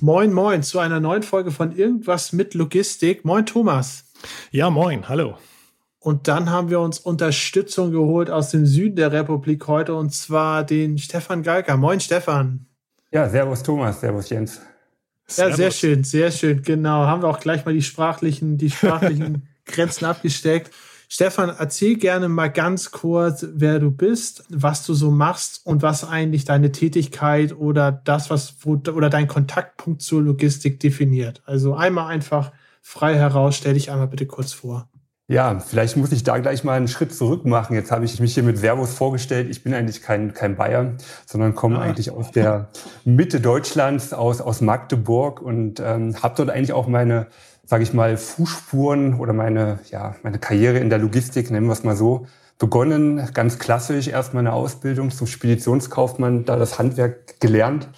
Moin, moin zu einer neuen Folge von Irgendwas mit Logistik. Moin, Thomas. Ja, moin, hallo. Und dann haben wir uns Unterstützung geholt aus dem Süden der Republik heute und zwar den Stefan Galker. Moin, Stefan. Ja, servus Thomas, servus Jens. Ja, sehr schön, sehr schön, genau. Haben wir auch gleich mal die sprachlichen, die sprachlichen Grenzen abgesteckt. Stefan, erzähl gerne mal ganz kurz, wer du bist, was du so machst und was eigentlich deine Tätigkeit oder das, was wo, oder dein Kontaktpunkt zur Logistik definiert. Also einmal einfach frei heraus, stell dich einmal bitte kurz vor. Ja, vielleicht muss ich da gleich mal einen Schritt zurück machen. Jetzt habe ich mich hier mit Servus vorgestellt. Ich bin eigentlich kein, kein Bayer, sondern komme ah. eigentlich aus der Mitte Deutschlands, aus, aus Magdeburg und ähm, habe dort eigentlich auch meine sage ich mal, Fußspuren oder meine, ja, meine Karriere in der Logistik, nennen wir es mal so, begonnen. Ganz klassisch erstmal eine Ausbildung zum Speditionskaufmann, da das Handwerk gelernt.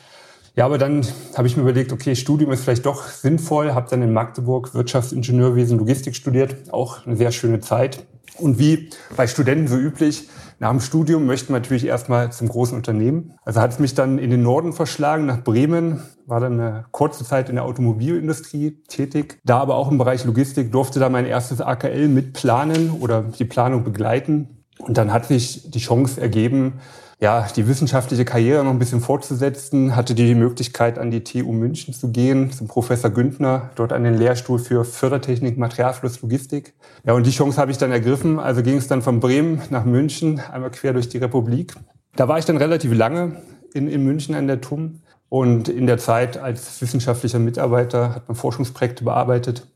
Ja, aber dann habe ich mir überlegt, okay, Studium ist vielleicht doch sinnvoll, habe dann in Magdeburg Wirtschaftsingenieurwesen, Logistik studiert, auch eine sehr schöne Zeit. Und wie bei Studenten so üblich, nach dem Studium möchten wir natürlich erstmal zum großen Unternehmen. Also hat es mich dann in den Norden verschlagen, nach Bremen, war dann eine kurze Zeit in der Automobilindustrie tätig. Da aber auch im Bereich Logistik durfte da mein erstes AKL mitplanen oder die Planung begleiten. Und dann hat sich die Chance ergeben, ja, die wissenschaftliche Karriere noch ein bisschen fortzusetzen, hatte die Möglichkeit, an die TU München zu gehen, zum Professor Güntner, dort an den Lehrstuhl für Fördertechnik, Materialfluss, Logistik. Ja, und die Chance habe ich dann ergriffen. Also ging es dann von Bremen nach München, einmal quer durch die Republik. Da war ich dann relativ lange in, in München an der TUM. Und in der Zeit als wissenschaftlicher Mitarbeiter hat man Forschungsprojekte bearbeitet.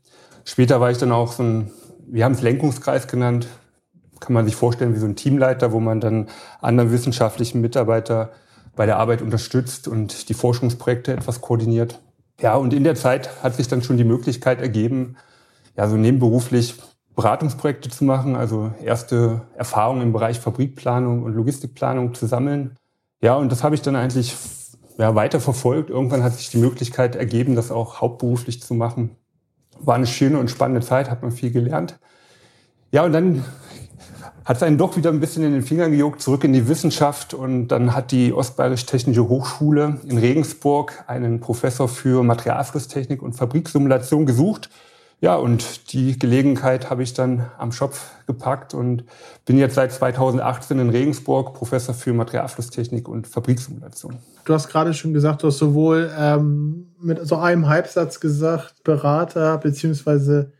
Später war ich dann auch so ein, wir haben es Lenkungskreis genannt, kann man sich vorstellen wie so ein Teamleiter, wo man dann anderen wissenschaftlichen Mitarbeiter bei der Arbeit unterstützt und die Forschungsprojekte etwas koordiniert. Ja, und in der Zeit hat sich dann schon die Möglichkeit ergeben, ja, so nebenberuflich Beratungsprojekte zu machen, also erste Erfahrungen im Bereich Fabrikplanung und Logistikplanung zu sammeln. Ja, und das habe ich dann eigentlich ja, weiter verfolgt. Irgendwann hat sich die Möglichkeit ergeben, das auch hauptberuflich zu machen. War eine schöne und spannende Zeit, hat man viel gelernt. Ja, und dann hat es einen doch wieder ein bisschen in den Fingern gejuckt, zurück in die Wissenschaft. Und dann hat die Ostbayerische Technische Hochschule in Regensburg einen Professor für Materialflusstechnik und Fabriksimulation gesucht. Ja, und die Gelegenheit habe ich dann am Schopf gepackt und bin jetzt seit 2018 in Regensburg Professor für Materialflusstechnik und Fabriksimulation. Du hast gerade schon gesagt, du hast sowohl ähm, mit so einem Halbsatz gesagt, Berater beziehungsweise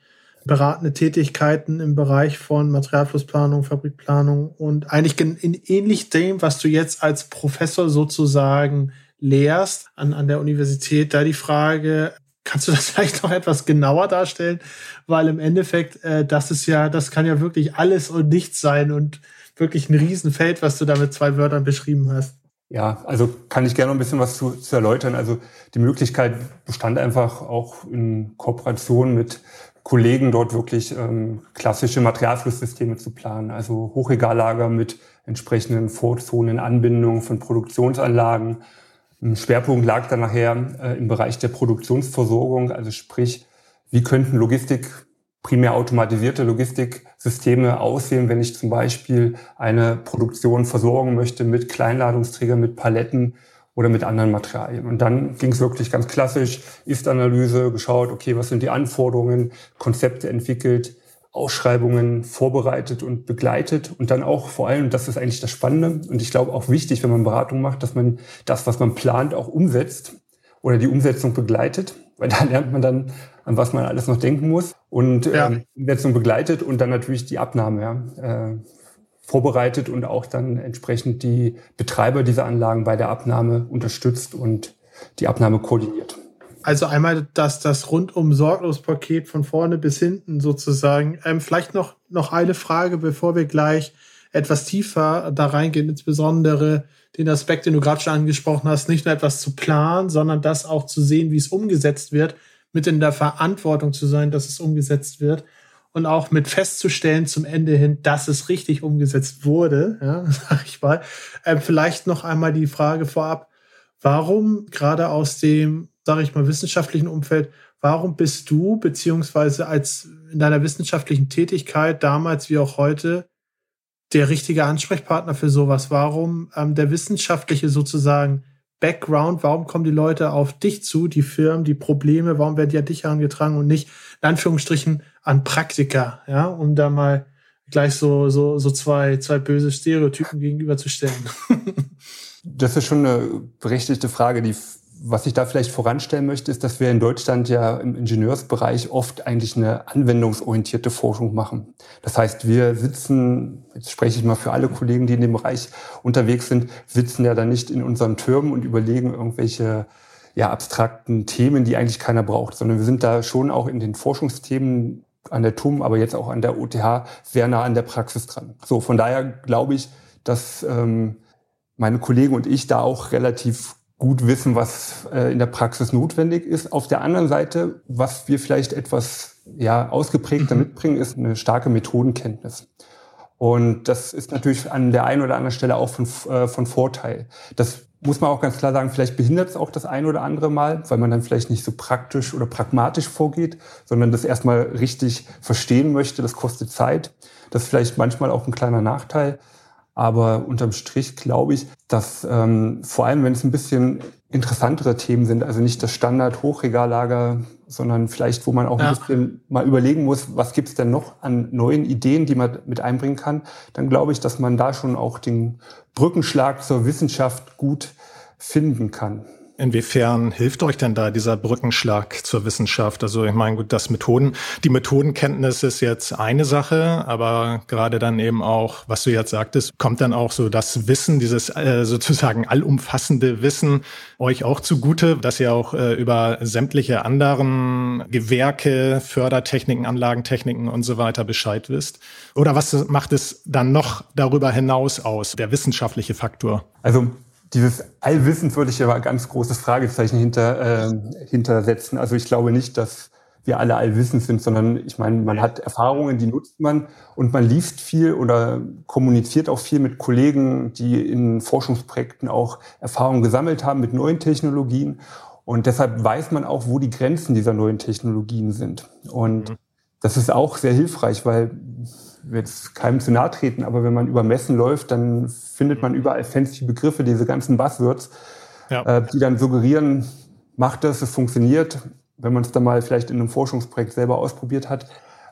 beratende Tätigkeiten im Bereich von Materialflussplanung, Fabrikplanung und eigentlich in ähnlich dem, was du jetzt als Professor sozusagen lehrst an, an der Universität, da die Frage, kannst du das vielleicht noch etwas genauer darstellen? Weil im Endeffekt, äh, das ist ja, das kann ja wirklich alles und nichts sein und wirklich ein Riesenfeld, was du da mit zwei Wörtern beschrieben hast. Ja, also kann ich gerne noch ein bisschen was zu, zu erläutern. Also die Möglichkeit bestand einfach auch in Kooperation mit Kollegen dort wirklich ähm, klassische Materialflusssysteme zu planen, also Hochregallager mit entsprechenden Vorzonen, Anbindungen von Produktionsanlagen. Ein Schwerpunkt lag dann nachher äh, im Bereich der Produktionsversorgung, also sprich, wie könnten Logistik, primär automatisierte Logistiksysteme aussehen, wenn ich zum Beispiel eine Produktion versorgen möchte mit Kleinladungsträgern, mit Paletten, oder mit anderen Materialien. Und dann ging es wirklich ganz klassisch, Ist-Analyse, geschaut, okay, was sind die Anforderungen, Konzepte entwickelt, Ausschreibungen vorbereitet und begleitet und dann auch vor allem, das ist eigentlich das Spannende und ich glaube auch wichtig, wenn man Beratung macht, dass man das, was man plant, auch umsetzt oder die Umsetzung begleitet, weil da lernt man dann, an was man alles noch denken muss und ja. ähm, Umsetzung begleitet und dann natürlich die Abnahme. Ja. Äh, vorbereitet und auch dann entsprechend die Betreiber dieser Anlagen bei der Abnahme unterstützt und die Abnahme koordiniert. Also einmal das, das rundum sorglos Paket von vorne bis hinten sozusagen. Ähm, vielleicht noch, noch eine Frage, bevor wir gleich etwas tiefer da reingehen, insbesondere den Aspekt, den du gerade schon angesprochen hast, nicht nur etwas zu planen, sondern das auch zu sehen, wie es umgesetzt wird, mit in der Verantwortung zu sein, dass es umgesetzt wird und auch mit festzustellen zum Ende hin, dass es richtig umgesetzt wurde, ja, sag ich mal. Ähm, vielleicht noch einmal die Frage vorab, warum gerade aus dem, sage ich mal, wissenschaftlichen Umfeld, warum bist du beziehungsweise als in deiner wissenschaftlichen Tätigkeit damals wie auch heute der richtige Ansprechpartner für sowas? Warum ähm, der wissenschaftliche sozusagen Background? Warum kommen die Leute auf dich zu, die Firmen, die Probleme? Warum werden die an dich herangetragen und nicht in Anführungsstrichen an Praktiker? Ja, um da mal gleich so so so zwei zwei böse Stereotypen gegenüberzustellen. das ist schon eine berechtigte Frage, die was ich da vielleicht voranstellen möchte, ist, dass wir in Deutschland ja im Ingenieursbereich oft eigentlich eine anwendungsorientierte Forschung machen. Das heißt, wir sitzen, jetzt spreche ich mal für alle Kollegen, die in dem Bereich unterwegs sind, sitzen ja dann nicht in unseren Türmen und überlegen irgendwelche ja, abstrakten Themen, die eigentlich keiner braucht, sondern wir sind da schon auch in den Forschungsthemen an der TUM, aber jetzt auch an der OTH sehr nah an der Praxis dran. So, von daher glaube ich, dass ähm, meine Kollegen und ich da auch relativ gut wissen, was äh, in der Praxis notwendig ist. Auf der anderen Seite, was wir vielleicht etwas ja, ausgeprägter mhm. mitbringen, ist eine starke Methodenkenntnis. Und das ist natürlich an der einen oder anderen Stelle auch von, äh, von Vorteil. Das muss man auch ganz klar sagen, vielleicht behindert es auch das ein oder andere Mal, weil man dann vielleicht nicht so praktisch oder pragmatisch vorgeht, sondern das erstmal richtig verstehen möchte. Das kostet Zeit. Das ist vielleicht manchmal auch ein kleiner Nachteil. Aber unterm Strich glaube ich, dass ähm, vor allem, wenn es ein bisschen interessantere Themen sind, also nicht das Standard-Hochregallager, sondern vielleicht, wo man auch ja. ein bisschen mal überlegen muss, was gibt es denn noch an neuen Ideen, die man mit einbringen kann, dann glaube ich, dass man da schon auch den Brückenschlag zur Wissenschaft gut finden kann. Inwiefern hilft euch denn da dieser Brückenschlag zur Wissenschaft? Also ich meine, gut, das Methoden, die Methodenkenntnis ist jetzt eine Sache, aber gerade dann eben auch, was du jetzt sagtest, kommt dann auch so das Wissen, dieses äh, sozusagen allumfassende Wissen euch auch zugute, dass ihr auch äh, über sämtliche anderen Gewerke, Fördertechniken, Anlagentechniken und so weiter Bescheid wisst? Oder was macht es dann noch darüber hinaus aus, der wissenschaftliche Faktor? Also dieses Allwissens würde ich ein ganz großes Fragezeichen hinter, äh, hintersetzen. Also ich glaube nicht, dass wir alle allwissend sind, sondern ich meine, man hat Erfahrungen, die nutzt man und man liest viel oder kommuniziert auch viel mit Kollegen, die in Forschungsprojekten auch Erfahrungen gesammelt haben mit neuen Technologien. Und deshalb weiß man auch, wo die Grenzen dieser neuen Technologien sind. Und mhm. das ist auch sehr hilfreich, weil jetzt keinem zu nahe treten, aber wenn man über Messen läuft, dann findet man überall fancy Begriffe, diese ganzen Buzzwords, ja. äh, die dann suggerieren, macht das, es funktioniert. Wenn man es dann mal vielleicht in einem Forschungsprojekt selber ausprobiert hat,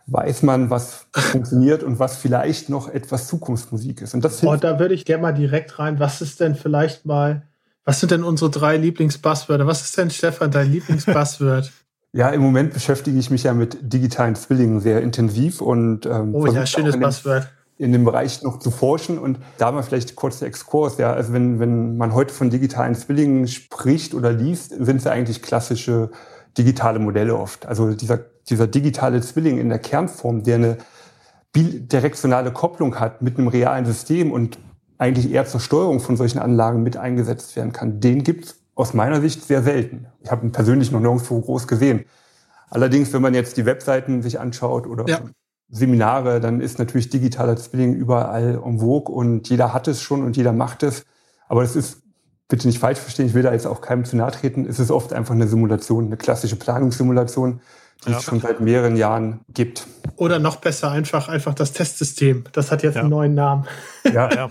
weiß man, was funktioniert und was vielleicht noch etwas Zukunftsmusik ist. Und das hilft. Oh, da würde ich gerne mal direkt rein. Was ist denn vielleicht mal, was sind denn unsere drei Lieblingsbuzzwörter? Was ist denn, Stefan, dein Lieblingsbuzzword? Ja, im Moment beschäftige ich mich ja mit digitalen Zwillingen sehr intensiv und ähm, oh ja, schönes Passwort. In dem Bereich noch zu forschen und da mal vielleicht kurz der Exkurs. Ja, also wenn, wenn man heute von digitalen Zwillingen spricht oder liest, sind es ja eigentlich klassische digitale Modelle oft. Also dieser, dieser digitale Zwilling in der Kernform, der eine bidirektionale Kopplung hat mit einem realen System und eigentlich eher zur Steuerung von solchen Anlagen mit eingesetzt werden kann, den gibt's aus meiner Sicht sehr selten. Ich habe ihn persönlich noch nirgendwo groß gesehen. Allerdings, wenn man jetzt die Webseiten sich anschaut oder ja. Seminare, dann ist natürlich digitaler Zwilling überall en vogue und jeder hat es schon und jeder macht es. Aber es ist, bitte nicht falsch verstehen, ich will da jetzt auch keinem zu nahe treten, es ist oft einfach eine Simulation, eine klassische Planungssimulation die ja. es schon seit mehreren Jahren gibt. Oder noch besser, einfach, einfach das Testsystem. Das hat jetzt ja. einen neuen Namen. Ja, ja.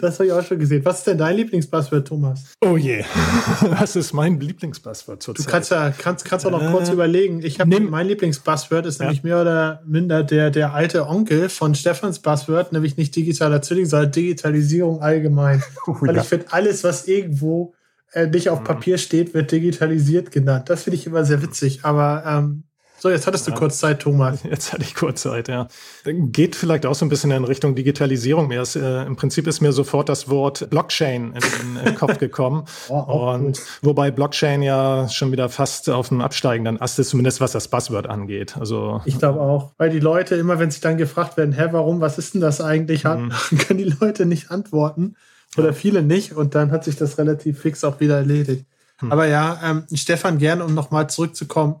Das habe ich auch schon gesehen. Was ist denn dein Lieblingspasswort, Thomas? Oh je. Was ist mein Lieblingspasswort zurzeit? Du kannst ja kannst, kannst auch noch äh, kurz überlegen. Ich habe mein Lieblingspasswort ist ja. nämlich mehr oder minder der, der alte Onkel von Stefans Passwort, nämlich nicht digitaler Zwilling, sondern Digitalisierung allgemein. Oh, Weil ich finde, alles, was irgendwo äh, nicht auf mhm. Papier steht, wird digitalisiert genannt. Das finde ich immer sehr witzig. Aber ähm, so, jetzt hattest du ja. kurz Zeit, Thomas. Jetzt hatte ich kurz Zeit, ja. Geht vielleicht auch so ein bisschen in Richtung Digitalisierung. Mir ist, äh, Im Prinzip ist mir sofort das Wort Blockchain in, in den Kopf gekommen. oh, und gut. wobei Blockchain ja schon wieder fast auf dem absteigenden Ast ist, zumindest was das Buzzword angeht. Also ich glaube auch, weil die Leute immer, wenn sie dann gefragt werden, hä, warum, was ist denn das eigentlich, mhm. können die Leute nicht antworten. oder viele nicht und dann hat sich das relativ fix auch wieder erledigt. Hm. Aber ja, ähm, Stefan, gerne, um nochmal zurückzukommen,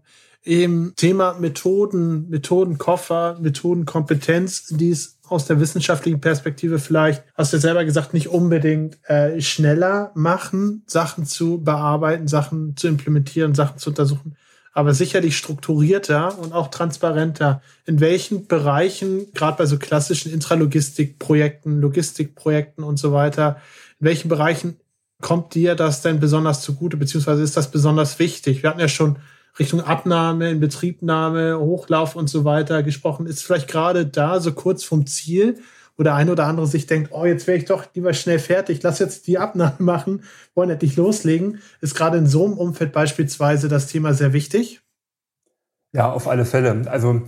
im Thema Methoden, Methodenkoffer, Methodenkompetenz, die es aus der wissenschaftlichen Perspektive vielleicht, hast du selber gesagt, nicht unbedingt äh, schneller machen, Sachen zu bearbeiten, Sachen zu implementieren, Sachen zu untersuchen, aber sicherlich strukturierter und auch transparenter. In welchen Bereichen, gerade bei so klassischen Intralogistikprojekten, Logistikprojekten und so weiter, in welchen Bereichen kommt dir das denn besonders zugute, beziehungsweise ist das besonders wichtig? Wir hatten ja schon Richtung Abnahme, Inbetriebnahme, Hochlauf und so weiter gesprochen. Ist vielleicht gerade da so kurz vom Ziel, wo der eine oder andere sich denkt, oh, jetzt wäre ich doch lieber schnell fertig, lass jetzt die Abnahme machen, wollen endlich loslegen. Ist gerade in so einem Umfeld beispielsweise das Thema sehr wichtig? Ja, auf alle Fälle. Also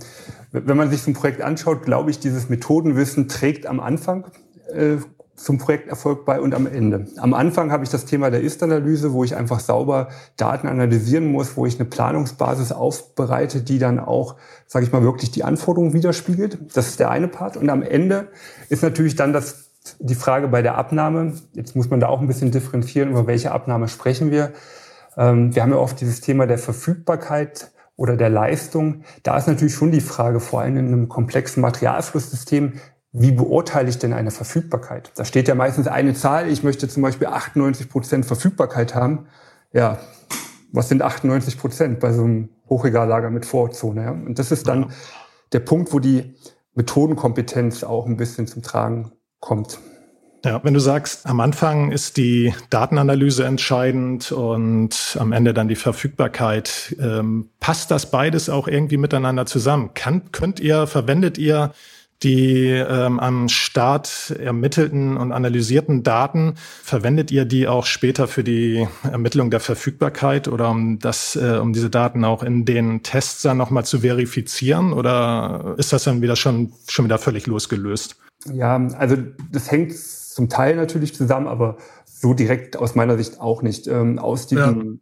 wenn man sich so ein Projekt anschaut, glaube ich, dieses Methodenwissen trägt am Anfang äh, zum Projekterfolg bei und am Ende. Am Anfang habe ich das Thema der Ist-Analyse, wo ich einfach sauber Daten analysieren muss, wo ich eine Planungsbasis aufbereite, die dann auch, sage ich mal, wirklich die Anforderungen widerspiegelt. Das ist der eine Part. Und am Ende ist natürlich dann das, die Frage bei der Abnahme. Jetzt muss man da auch ein bisschen differenzieren, über welche Abnahme sprechen wir. Ähm, wir haben ja oft dieses Thema der Verfügbarkeit oder der Leistung. Da ist natürlich schon die Frage, vor allem in einem komplexen Materialflusssystem, wie beurteile ich denn eine Verfügbarkeit? Da steht ja meistens eine Zahl, ich möchte zum Beispiel 98 Prozent Verfügbarkeit haben. Ja, was sind 98 Prozent bei so einem Hochregallager mit Vorzone? Ja? Und das ist dann ja. der Punkt, wo die Methodenkompetenz auch ein bisschen zum Tragen kommt. Ja, wenn du sagst, am Anfang ist die Datenanalyse entscheidend und am Ende dann die Verfügbarkeit, ähm, passt das beides auch irgendwie miteinander zusammen? Kann, könnt ihr, verwendet ihr die ähm, am Start ermittelten und analysierten Daten, verwendet ihr die auch später für die Ermittlung der Verfügbarkeit oder um das, äh, um diese Daten auch in den Tests dann nochmal zu verifizieren? Oder ist das dann wieder schon, schon wieder völlig losgelöst? Ja, also das hängt zum Teil natürlich zusammen, aber so direkt aus meiner Sicht auch nicht. Ähm, aus diesen ja.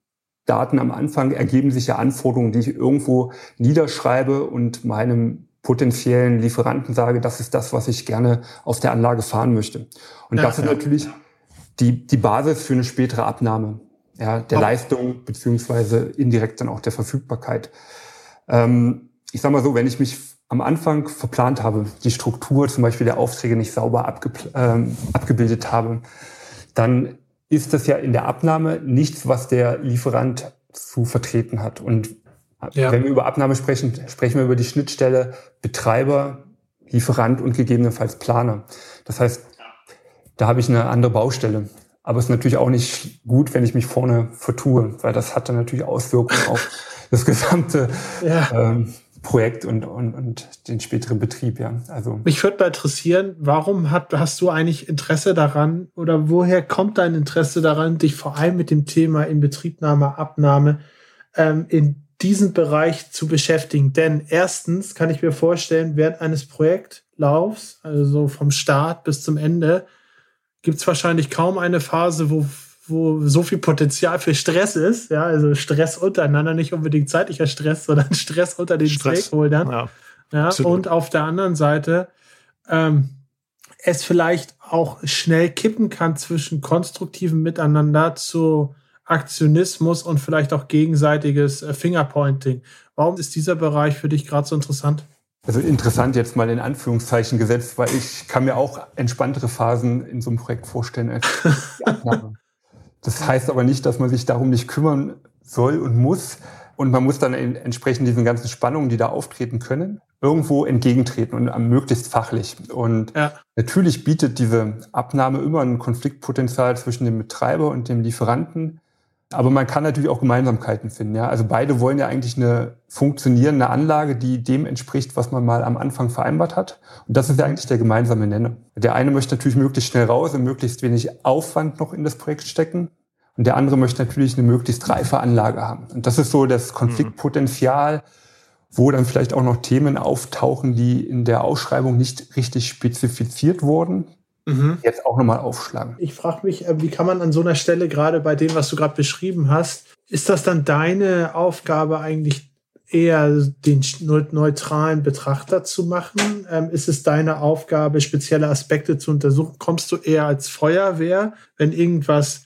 Daten am Anfang ergeben sich ja Anforderungen, die ich irgendwo niederschreibe und meinem potenziellen Lieferanten sage, das ist das, was ich gerne auf der Anlage fahren möchte. Und ja, das ist ja. natürlich die, die Basis für eine spätere Abnahme ja, der oh. Leistung beziehungsweise indirekt dann auch der Verfügbarkeit. Ähm, ich sage mal so, wenn ich mich am Anfang verplant habe, die Struktur zum Beispiel der Aufträge nicht sauber abge ähm, abgebildet habe, dann ist das ja in der Abnahme nichts, was der Lieferant zu vertreten hat. Und ja. Wenn wir über Abnahme sprechen, sprechen wir über die Schnittstelle Betreiber, Lieferant und gegebenenfalls Planer. Das heißt, da habe ich eine andere Baustelle. Aber es ist natürlich auch nicht gut, wenn ich mich vorne vertue, weil das hat dann natürlich Auswirkungen auf das gesamte ja. ähm, Projekt und, und, und den späteren Betrieb. Ja. Also mich würde mal interessieren, warum hat, hast du eigentlich Interesse daran oder woher kommt dein Interesse daran, dich vor allem mit dem Thema Inbetriebnahme, Abnahme ähm, in diesen Bereich zu beschäftigen. Denn erstens kann ich mir vorstellen, während eines Projektlaufs, also vom Start bis zum Ende, gibt es wahrscheinlich kaum eine Phase, wo, wo so viel Potenzial für Stress ist. Ja, also Stress untereinander, nicht unbedingt zeitlicher Stress, sondern Stress unter den Stress. Stakeholdern. Ja, ja und auf der anderen Seite ähm, es vielleicht auch schnell kippen kann zwischen konstruktivem Miteinander zu Aktionismus und vielleicht auch gegenseitiges äh, Fingerpointing. Warum ist dieser Bereich für dich gerade so interessant? Also interessant jetzt mal in Anführungszeichen gesetzt, weil ich kann mir auch entspanntere Phasen in so einem Projekt vorstellen als die Abnahme. Das heißt aber nicht, dass man sich darum nicht kümmern soll und muss. Und man muss dann entsprechend diesen ganzen Spannungen, die da auftreten können, irgendwo entgegentreten und möglichst fachlich. Und ja. natürlich bietet diese Abnahme immer ein Konfliktpotenzial zwischen dem Betreiber und dem Lieferanten. Aber man kann natürlich auch Gemeinsamkeiten finden. Ja? Also beide wollen ja eigentlich eine funktionierende Anlage, die dem entspricht, was man mal am Anfang vereinbart hat. Und das ist ja eigentlich der gemeinsame Nenner. Der eine möchte natürlich möglichst schnell raus und möglichst wenig Aufwand noch in das Projekt stecken. Und der andere möchte natürlich eine möglichst reife Anlage haben. Und das ist so das Konfliktpotenzial, wo dann vielleicht auch noch Themen auftauchen, die in der Ausschreibung nicht richtig spezifiziert wurden, mhm. jetzt auch nochmal aufschlagen. Ich frage mich, äh, wie kann man an so einer Stelle, gerade bei dem, was du gerade beschrieben hast, ist das dann deine Aufgabe eigentlich eher den neutralen Betrachter zu machen? Ähm, ist es deine Aufgabe, spezielle Aspekte zu untersuchen? Kommst du eher als Feuerwehr, wenn irgendwas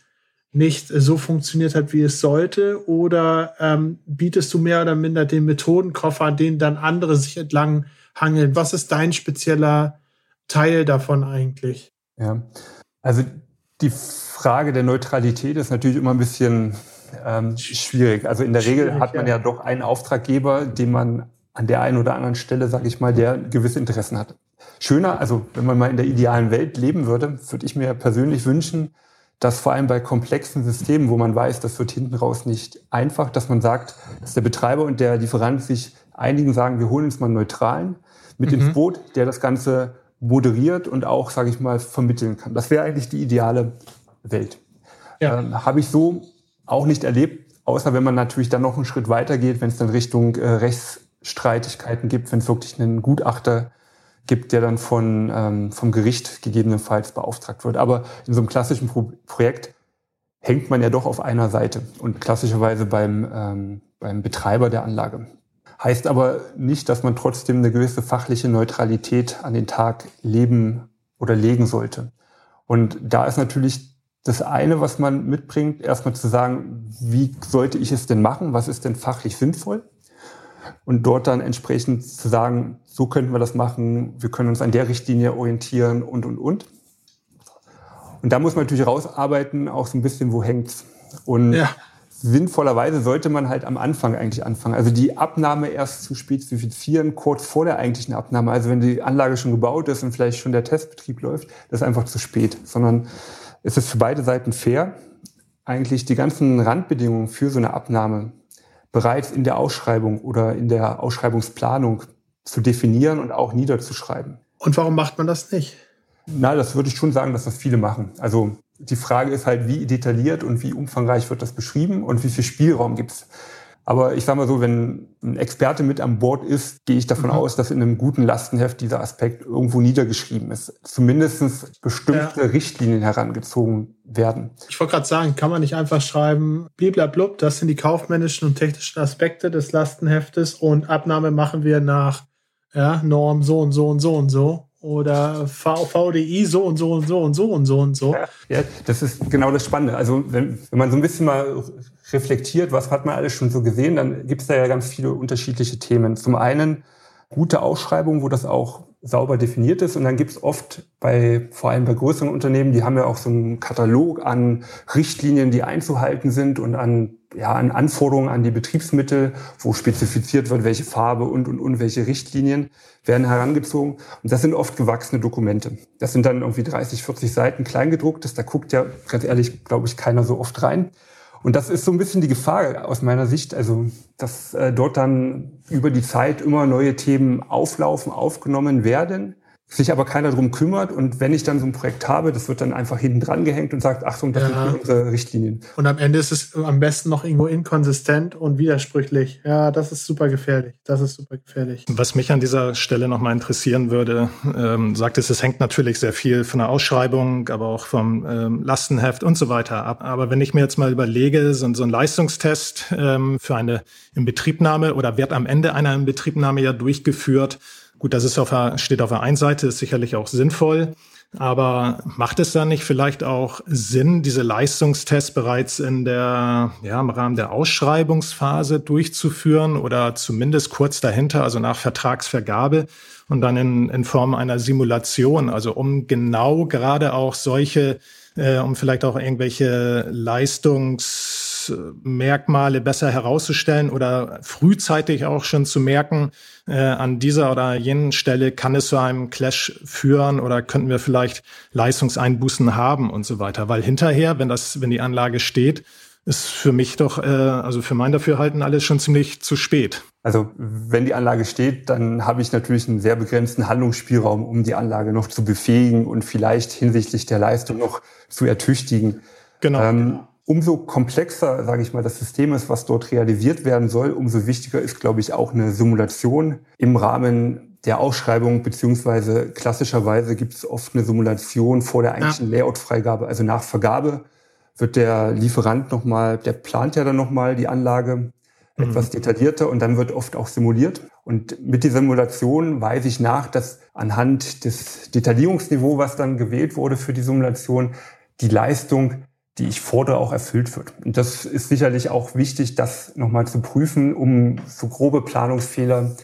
nicht so funktioniert hat, wie es sollte? Oder ähm, bietest du mehr oder minder den Methodenkoffer, an denen dann andere sich entlang hangeln? Was ist dein spezieller Teil davon eigentlich? Ja, also die Frage der Neutralität ist natürlich immer ein bisschen ähm, schwierig. Also in der Regel hat man ja. ja doch einen Auftraggeber, den man an der einen oder anderen Stelle, sage ich mal, der gewisse Interessen hat. Schöner, also wenn man mal in der idealen Welt leben würde, würde ich mir persönlich wünschen, dass vor allem bei komplexen Systemen, wo man weiß, das wird hinten raus nicht einfach, dass man sagt, dass der Betreiber und der Lieferant sich einigen, sagen, wir holen uns mal einen Neutralen mit mhm. ins Boot, der das Ganze moderiert und auch, sage ich mal, vermitteln kann. Das wäre eigentlich die ideale Welt. Ja. Ähm, Habe ich so auch nicht erlebt, außer wenn man natürlich dann noch einen Schritt weiter geht, wenn es dann Richtung äh, Rechtsstreitigkeiten gibt, wenn es wirklich einen Gutachter gibt, der dann von, ähm, vom Gericht gegebenenfalls beauftragt wird. Aber in so einem klassischen Pro Projekt hängt man ja doch auf einer Seite und klassischerweise beim, ähm, beim Betreiber der Anlage. Heißt aber nicht, dass man trotzdem eine gewisse fachliche Neutralität an den Tag leben oder legen sollte. Und da ist natürlich das eine, was man mitbringt, erstmal zu sagen, wie sollte ich es denn machen? Was ist denn fachlich sinnvoll? Und dort dann entsprechend zu sagen, so könnten wir das machen, wir können uns an der Richtlinie orientieren und, und, und. Und da muss man natürlich rausarbeiten, auch so ein bisschen, wo hängt's. Und ja. Sinnvollerweise sollte man halt am Anfang eigentlich anfangen. Also die Abnahme erst zu spezifizieren, kurz vor der eigentlichen Abnahme. Also wenn die Anlage schon gebaut ist und vielleicht schon der Testbetrieb läuft, das ist einfach zu spät. Sondern es ist für beide Seiten fair, eigentlich die ganzen Randbedingungen für so eine Abnahme bereits in der Ausschreibung oder in der Ausschreibungsplanung zu definieren und auch niederzuschreiben. Und warum macht man das nicht? Na, das würde ich schon sagen, dass das viele machen. Also die Frage ist halt, wie detailliert und wie umfangreich wird das beschrieben und wie viel Spielraum gibt es. Aber ich sage mal so, wenn ein Experte mit an Bord ist, gehe ich davon mhm. aus, dass in einem guten Lastenheft dieser Aspekt irgendwo niedergeschrieben ist. Zumindest bestimmte ja. Richtlinien herangezogen werden. Ich wollte gerade sagen, kann man nicht einfach schreiben, bliblablub, das sind die kaufmännischen und technischen Aspekte des Lastenheftes und Abnahme machen wir nach ja, Norm so und so und so und so oder v VDI so und so und so und so und so und so. Ja, das ist genau das Spannende. Also wenn, wenn man so ein bisschen mal reflektiert, was hat man alles schon so gesehen, dann gibt es da ja ganz viele unterschiedliche Themen. Zum einen gute Ausschreibungen, wo das auch sauber definiert ist. Und dann gibt es oft bei, vor allem bei größeren Unternehmen, die haben ja auch so einen Katalog an Richtlinien, die einzuhalten sind und an, ja, an Anforderungen an die Betriebsmittel, wo spezifiziert wird, welche Farbe und, und, und welche Richtlinien werden herangezogen. Und das sind oft gewachsene Dokumente. Das sind dann irgendwie 30, 40 Seiten kleingedrucktes. Da guckt ja, ganz ehrlich, glaube ich, keiner so oft rein. Und das ist so ein bisschen die Gefahr aus meiner Sicht, also dass äh, dort dann über die Zeit immer neue Themen auflaufen, aufgenommen werden sich aber keiner drum kümmert. Und wenn ich dann so ein Projekt habe, das wird dann einfach hinten dran gehängt und sagt, Achtung, das ja. sind unsere Richtlinien. Und am Ende ist es am besten noch irgendwo inkonsistent und widersprüchlich. Ja, das ist super gefährlich. Das ist super gefährlich. Was mich an dieser Stelle nochmal interessieren würde, ähm, sagt es, es hängt natürlich sehr viel von der Ausschreibung, aber auch vom ähm, Lastenheft und so weiter ab. Aber wenn ich mir jetzt mal überlege, so, so ein Leistungstest ähm, für eine Inbetriebnahme oder wird am Ende einer Inbetriebnahme ja durchgeführt, Gut, das ist auf der, steht auf der einen Seite, ist sicherlich auch sinnvoll. Aber macht es dann nicht vielleicht auch Sinn, diese Leistungstests bereits in der, ja, im Rahmen der Ausschreibungsphase durchzuführen oder zumindest kurz dahinter, also nach Vertragsvergabe und dann in, in Form einer Simulation, also um genau gerade auch solche, äh, um vielleicht auch irgendwelche Leistungs Merkmale besser herauszustellen oder frühzeitig auch schon zu merken, äh, an dieser oder jenen Stelle kann es zu einem Clash führen oder könnten wir vielleicht Leistungseinbußen haben und so weiter. Weil hinterher, wenn das, wenn die Anlage steht, ist für mich doch, äh, also für mein Dafürhalten alles schon ziemlich zu spät. Also wenn die Anlage steht, dann habe ich natürlich einen sehr begrenzten Handlungsspielraum, um die Anlage noch zu befähigen und vielleicht hinsichtlich der Leistung noch zu ertüchtigen. Genau. Ähm, umso komplexer, sage ich mal, das System ist, was dort realisiert werden soll, umso wichtiger ist, glaube ich, auch eine Simulation im Rahmen der Ausschreibung, beziehungsweise klassischerweise gibt es oft eine Simulation vor der eigentlichen ja. Layout-Freigabe. Also nach Vergabe wird der Lieferant nochmal, der plant ja dann nochmal die Anlage, mhm. etwas detaillierter und dann wird oft auch simuliert. Und mit dieser Simulation weise ich nach, dass anhand des Detaillierungsniveaus, was dann gewählt wurde für die Simulation, die Leistung, die ich fordere, auch erfüllt wird. Und das ist sicherlich auch wichtig, das nochmal zu prüfen, um so grobe Planungsfehler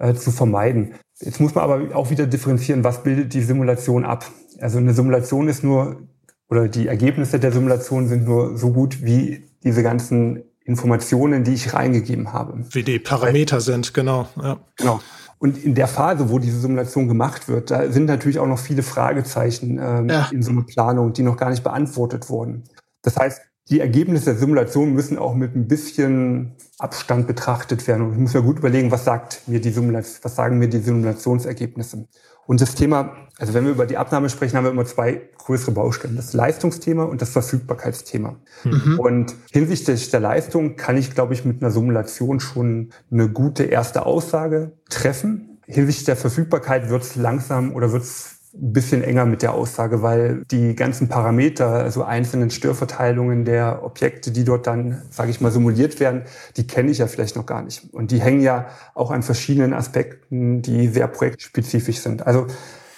äh, zu vermeiden. Jetzt muss man aber auch wieder differenzieren, was bildet die Simulation ab. Also eine Simulation ist nur, oder die Ergebnisse der Simulation sind nur so gut wie diese ganzen Informationen, die ich reingegeben habe. Wie die Parameter sind, genau. Ja. Genau. Und in der Phase, wo diese Simulation gemacht wird, da sind natürlich auch noch viele Fragezeichen ähm, ja. in so einer Planung, die noch gar nicht beantwortet wurden. Das heißt, die Ergebnisse der Simulation müssen auch mit ein bisschen Abstand betrachtet werden. Und ich muss mir gut überlegen, was sagt mir die Simulation, was sagen mir die Simulationsergebnisse. Und das Thema, also wenn wir über die Abnahme sprechen, haben wir immer zwei größere Baustellen. Das Leistungsthema und das Verfügbarkeitsthema. Mhm. Und hinsichtlich der Leistung kann ich, glaube ich, mit einer Simulation schon eine gute erste Aussage treffen. Hinsichtlich der Verfügbarkeit wird es langsam oder wird es ein bisschen enger mit der Aussage, weil die ganzen Parameter, also einzelnen Störverteilungen der Objekte, die dort dann, sage ich mal, simuliert werden, die kenne ich ja vielleicht noch gar nicht. Und die hängen ja auch an verschiedenen Aspekten, die sehr projektspezifisch sind. Also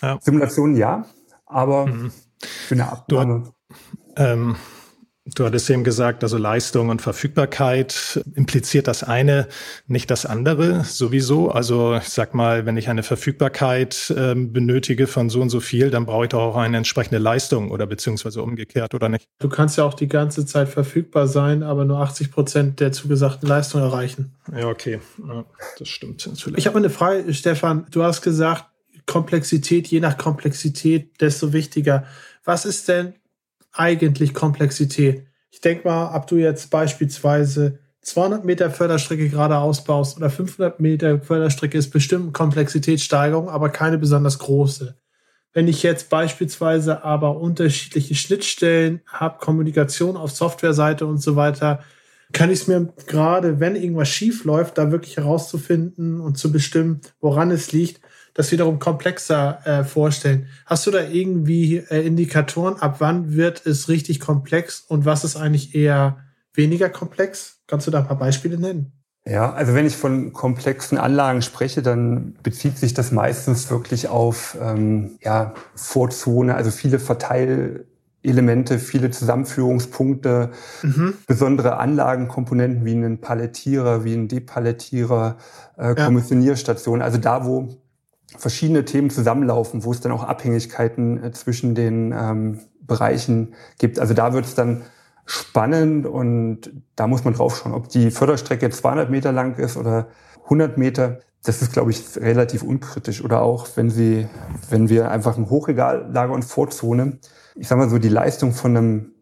ja. Simulationen ja, aber mhm. für eine Abnahme. Du, ähm, Du hattest eben gesagt, also Leistung und Verfügbarkeit impliziert das eine, nicht das andere sowieso. Also ich sag mal, wenn ich eine Verfügbarkeit äh, benötige von so und so viel, dann brauche ich doch auch eine entsprechende Leistung oder beziehungsweise umgekehrt oder nicht. Du kannst ja auch die ganze Zeit verfügbar sein, aber nur 80 Prozent der zugesagten Leistung erreichen. Ja, okay, ja, das stimmt natürlich. Ich habe eine Frage, Stefan. Du hast gesagt, Komplexität, je nach Komplexität, desto wichtiger. Was ist denn eigentlich Komplexität? Ich denke mal, ob du jetzt beispielsweise 200 Meter Förderstrecke gerade ausbaust oder 500 Meter Förderstrecke ist bestimmt Komplexitätssteigerung, aber keine besonders große. Wenn ich jetzt beispielsweise aber unterschiedliche Schnittstellen habe, Kommunikation auf Softwareseite und so weiter, kann ich es mir gerade, wenn irgendwas schief läuft, da wirklich herauszufinden und zu bestimmen, woran es liegt, das wiederum komplexer äh, vorstellen. Hast du da irgendwie äh, Indikatoren, ab wann wird es richtig komplex und was ist eigentlich eher weniger komplex? Kannst du da ein paar Beispiele nennen? Ja, also wenn ich von komplexen Anlagen spreche, dann bezieht sich das meistens wirklich auf ähm, ja, Vorzone, also viele Verteilelemente, viele Zusammenführungspunkte, mhm. besondere Anlagenkomponenten wie einen Palettierer, wie ein Depalettierer, äh, Kommissionierstationen. Also da, wo verschiedene Themen zusammenlaufen, wo es dann auch Abhängigkeiten äh, zwischen den ähm, Bereichen gibt. Also da wird es dann spannend und da muss man drauf schauen, ob die Förderstrecke 200 Meter lang ist oder 100 Meter. Das ist, glaube ich, relativ unkritisch. Oder auch, wenn Sie, wenn wir einfach ein Hochregallager und Vorzone, ich sage mal so, die Leistung von einem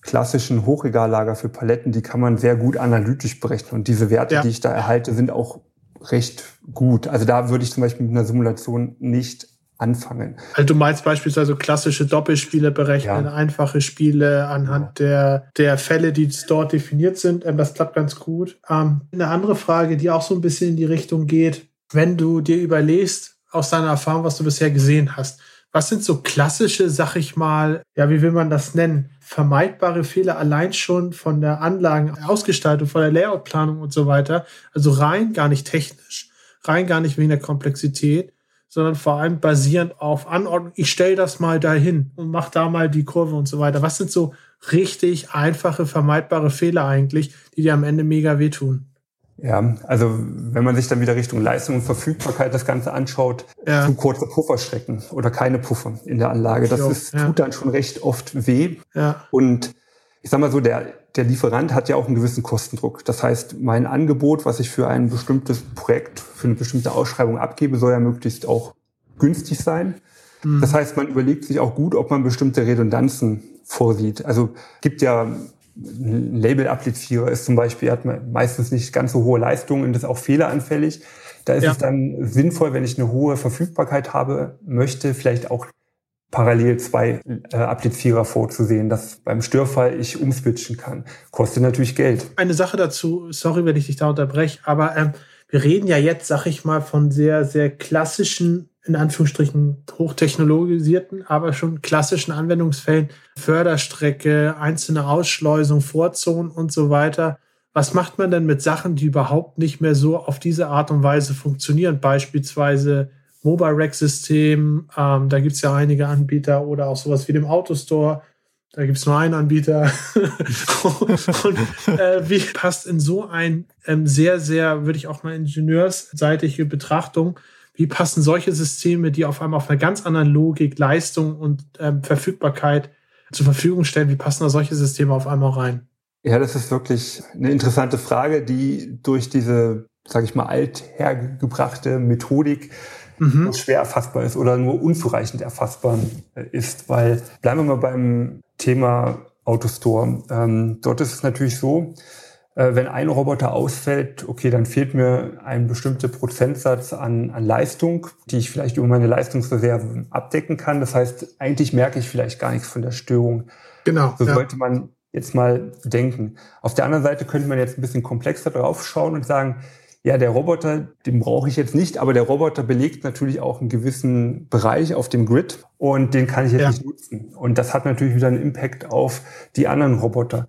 klassischen Hochregallager für Paletten, die kann man sehr gut analytisch berechnen. Und diese Werte, ja. die ich da erhalte, sind auch recht gut. Also da würde ich zum Beispiel mit einer Simulation nicht anfangen. Also du meinst beispielsweise klassische Doppelspiele berechnen, ja. einfache Spiele anhand ja. der, der Fälle, die dort definiert sind. Ähm, das klappt ganz gut. Ähm, eine andere Frage, die auch so ein bisschen in die Richtung geht, wenn du dir überlegst, aus deiner Erfahrung, was du bisher gesehen hast, was sind so klassische, sag ich mal, ja, wie will man das nennen? Vermeidbare Fehler allein schon von der Anlagenausgestaltung, von der Layoutplanung und so weiter. Also rein gar nicht technisch, rein gar nicht wegen der Komplexität, sondern vor allem basierend auf Anordnung. Ich stelle das mal dahin und mach da mal die Kurve und so weiter. Was sind so richtig einfache, vermeidbare Fehler eigentlich, die dir am Ende mega wehtun? Ja, also wenn man sich dann wieder Richtung Leistung und Verfügbarkeit das Ganze anschaut, ja. zu kurze Pufferstrecken oder keine Puffer in der Anlage, das ist, ja. tut dann schon recht oft weh. Ja. Und ich sag mal so, der, der Lieferant hat ja auch einen gewissen Kostendruck. Das heißt, mein Angebot, was ich für ein bestimmtes Projekt, für eine bestimmte Ausschreibung abgebe, soll ja möglichst auch günstig sein. Mhm. Das heißt, man überlegt sich auch gut, ob man bestimmte Redundanzen vorsieht. Also gibt ja ein Label-Applizierer ist zum Beispiel, hat meistens nicht ganz so hohe Leistungen und ist auch fehleranfällig. Da ist ja. es dann sinnvoll, wenn ich eine hohe Verfügbarkeit habe möchte, vielleicht auch parallel zwei äh, Applizierer vorzusehen, dass beim Störfall ich umswitchen kann. Kostet natürlich Geld. Eine Sache dazu, sorry, wenn ich dich da unterbreche, aber ähm, wir reden ja jetzt, sag ich mal, von sehr, sehr klassischen in Anführungsstrichen hochtechnologisierten, aber schon klassischen Anwendungsfällen, Förderstrecke, einzelne Ausschleusung, Vorzonen und so weiter. was macht man denn mit Sachen, die überhaupt nicht mehr so auf diese Art und Weise funktionieren? Beispielsweise Mobile Rack System, ähm, da gibt es ja einige Anbieter oder auch sowas wie dem Autostore. Da gibt es nur einen Anbieter. und äh, wie passt in so ein ähm, sehr, sehr, würde ich auch mal ingenieursseitige Betrachtung, wie passen solche Systeme, die auf einmal auf einer ganz anderen Logik, Leistung und ähm, Verfügbarkeit zur Verfügung stellen, wie passen da solche Systeme auf einmal rein? Ja, das ist wirklich eine interessante Frage, die durch diese, sage ich mal, althergebrachte Methodik mhm. schwer erfassbar ist oder nur unzureichend erfassbar äh, ist. Weil bleiben wir mal beim Thema Autostore. Ähm, dort ist es natürlich so, wenn ein Roboter ausfällt, okay, dann fehlt mir ein bestimmter Prozentsatz an, an Leistung, die ich vielleicht über meine Leistungsreserve abdecken kann. Das heißt, eigentlich merke ich vielleicht gar nichts von der Störung. Genau. So ja. sollte man jetzt mal denken. Auf der anderen Seite könnte man jetzt ein bisschen komplexer drauf schauen und sagen, ja, der Roboter, den brauche ich jetzt nicht, aber der Roboter belegt natürlich auch einen gewissen Bereich auf dem Grid und den kann ich jetzt ja. nicht nutzen. Und das hat natürlich wieder einen Impact auf die anderen Roboter.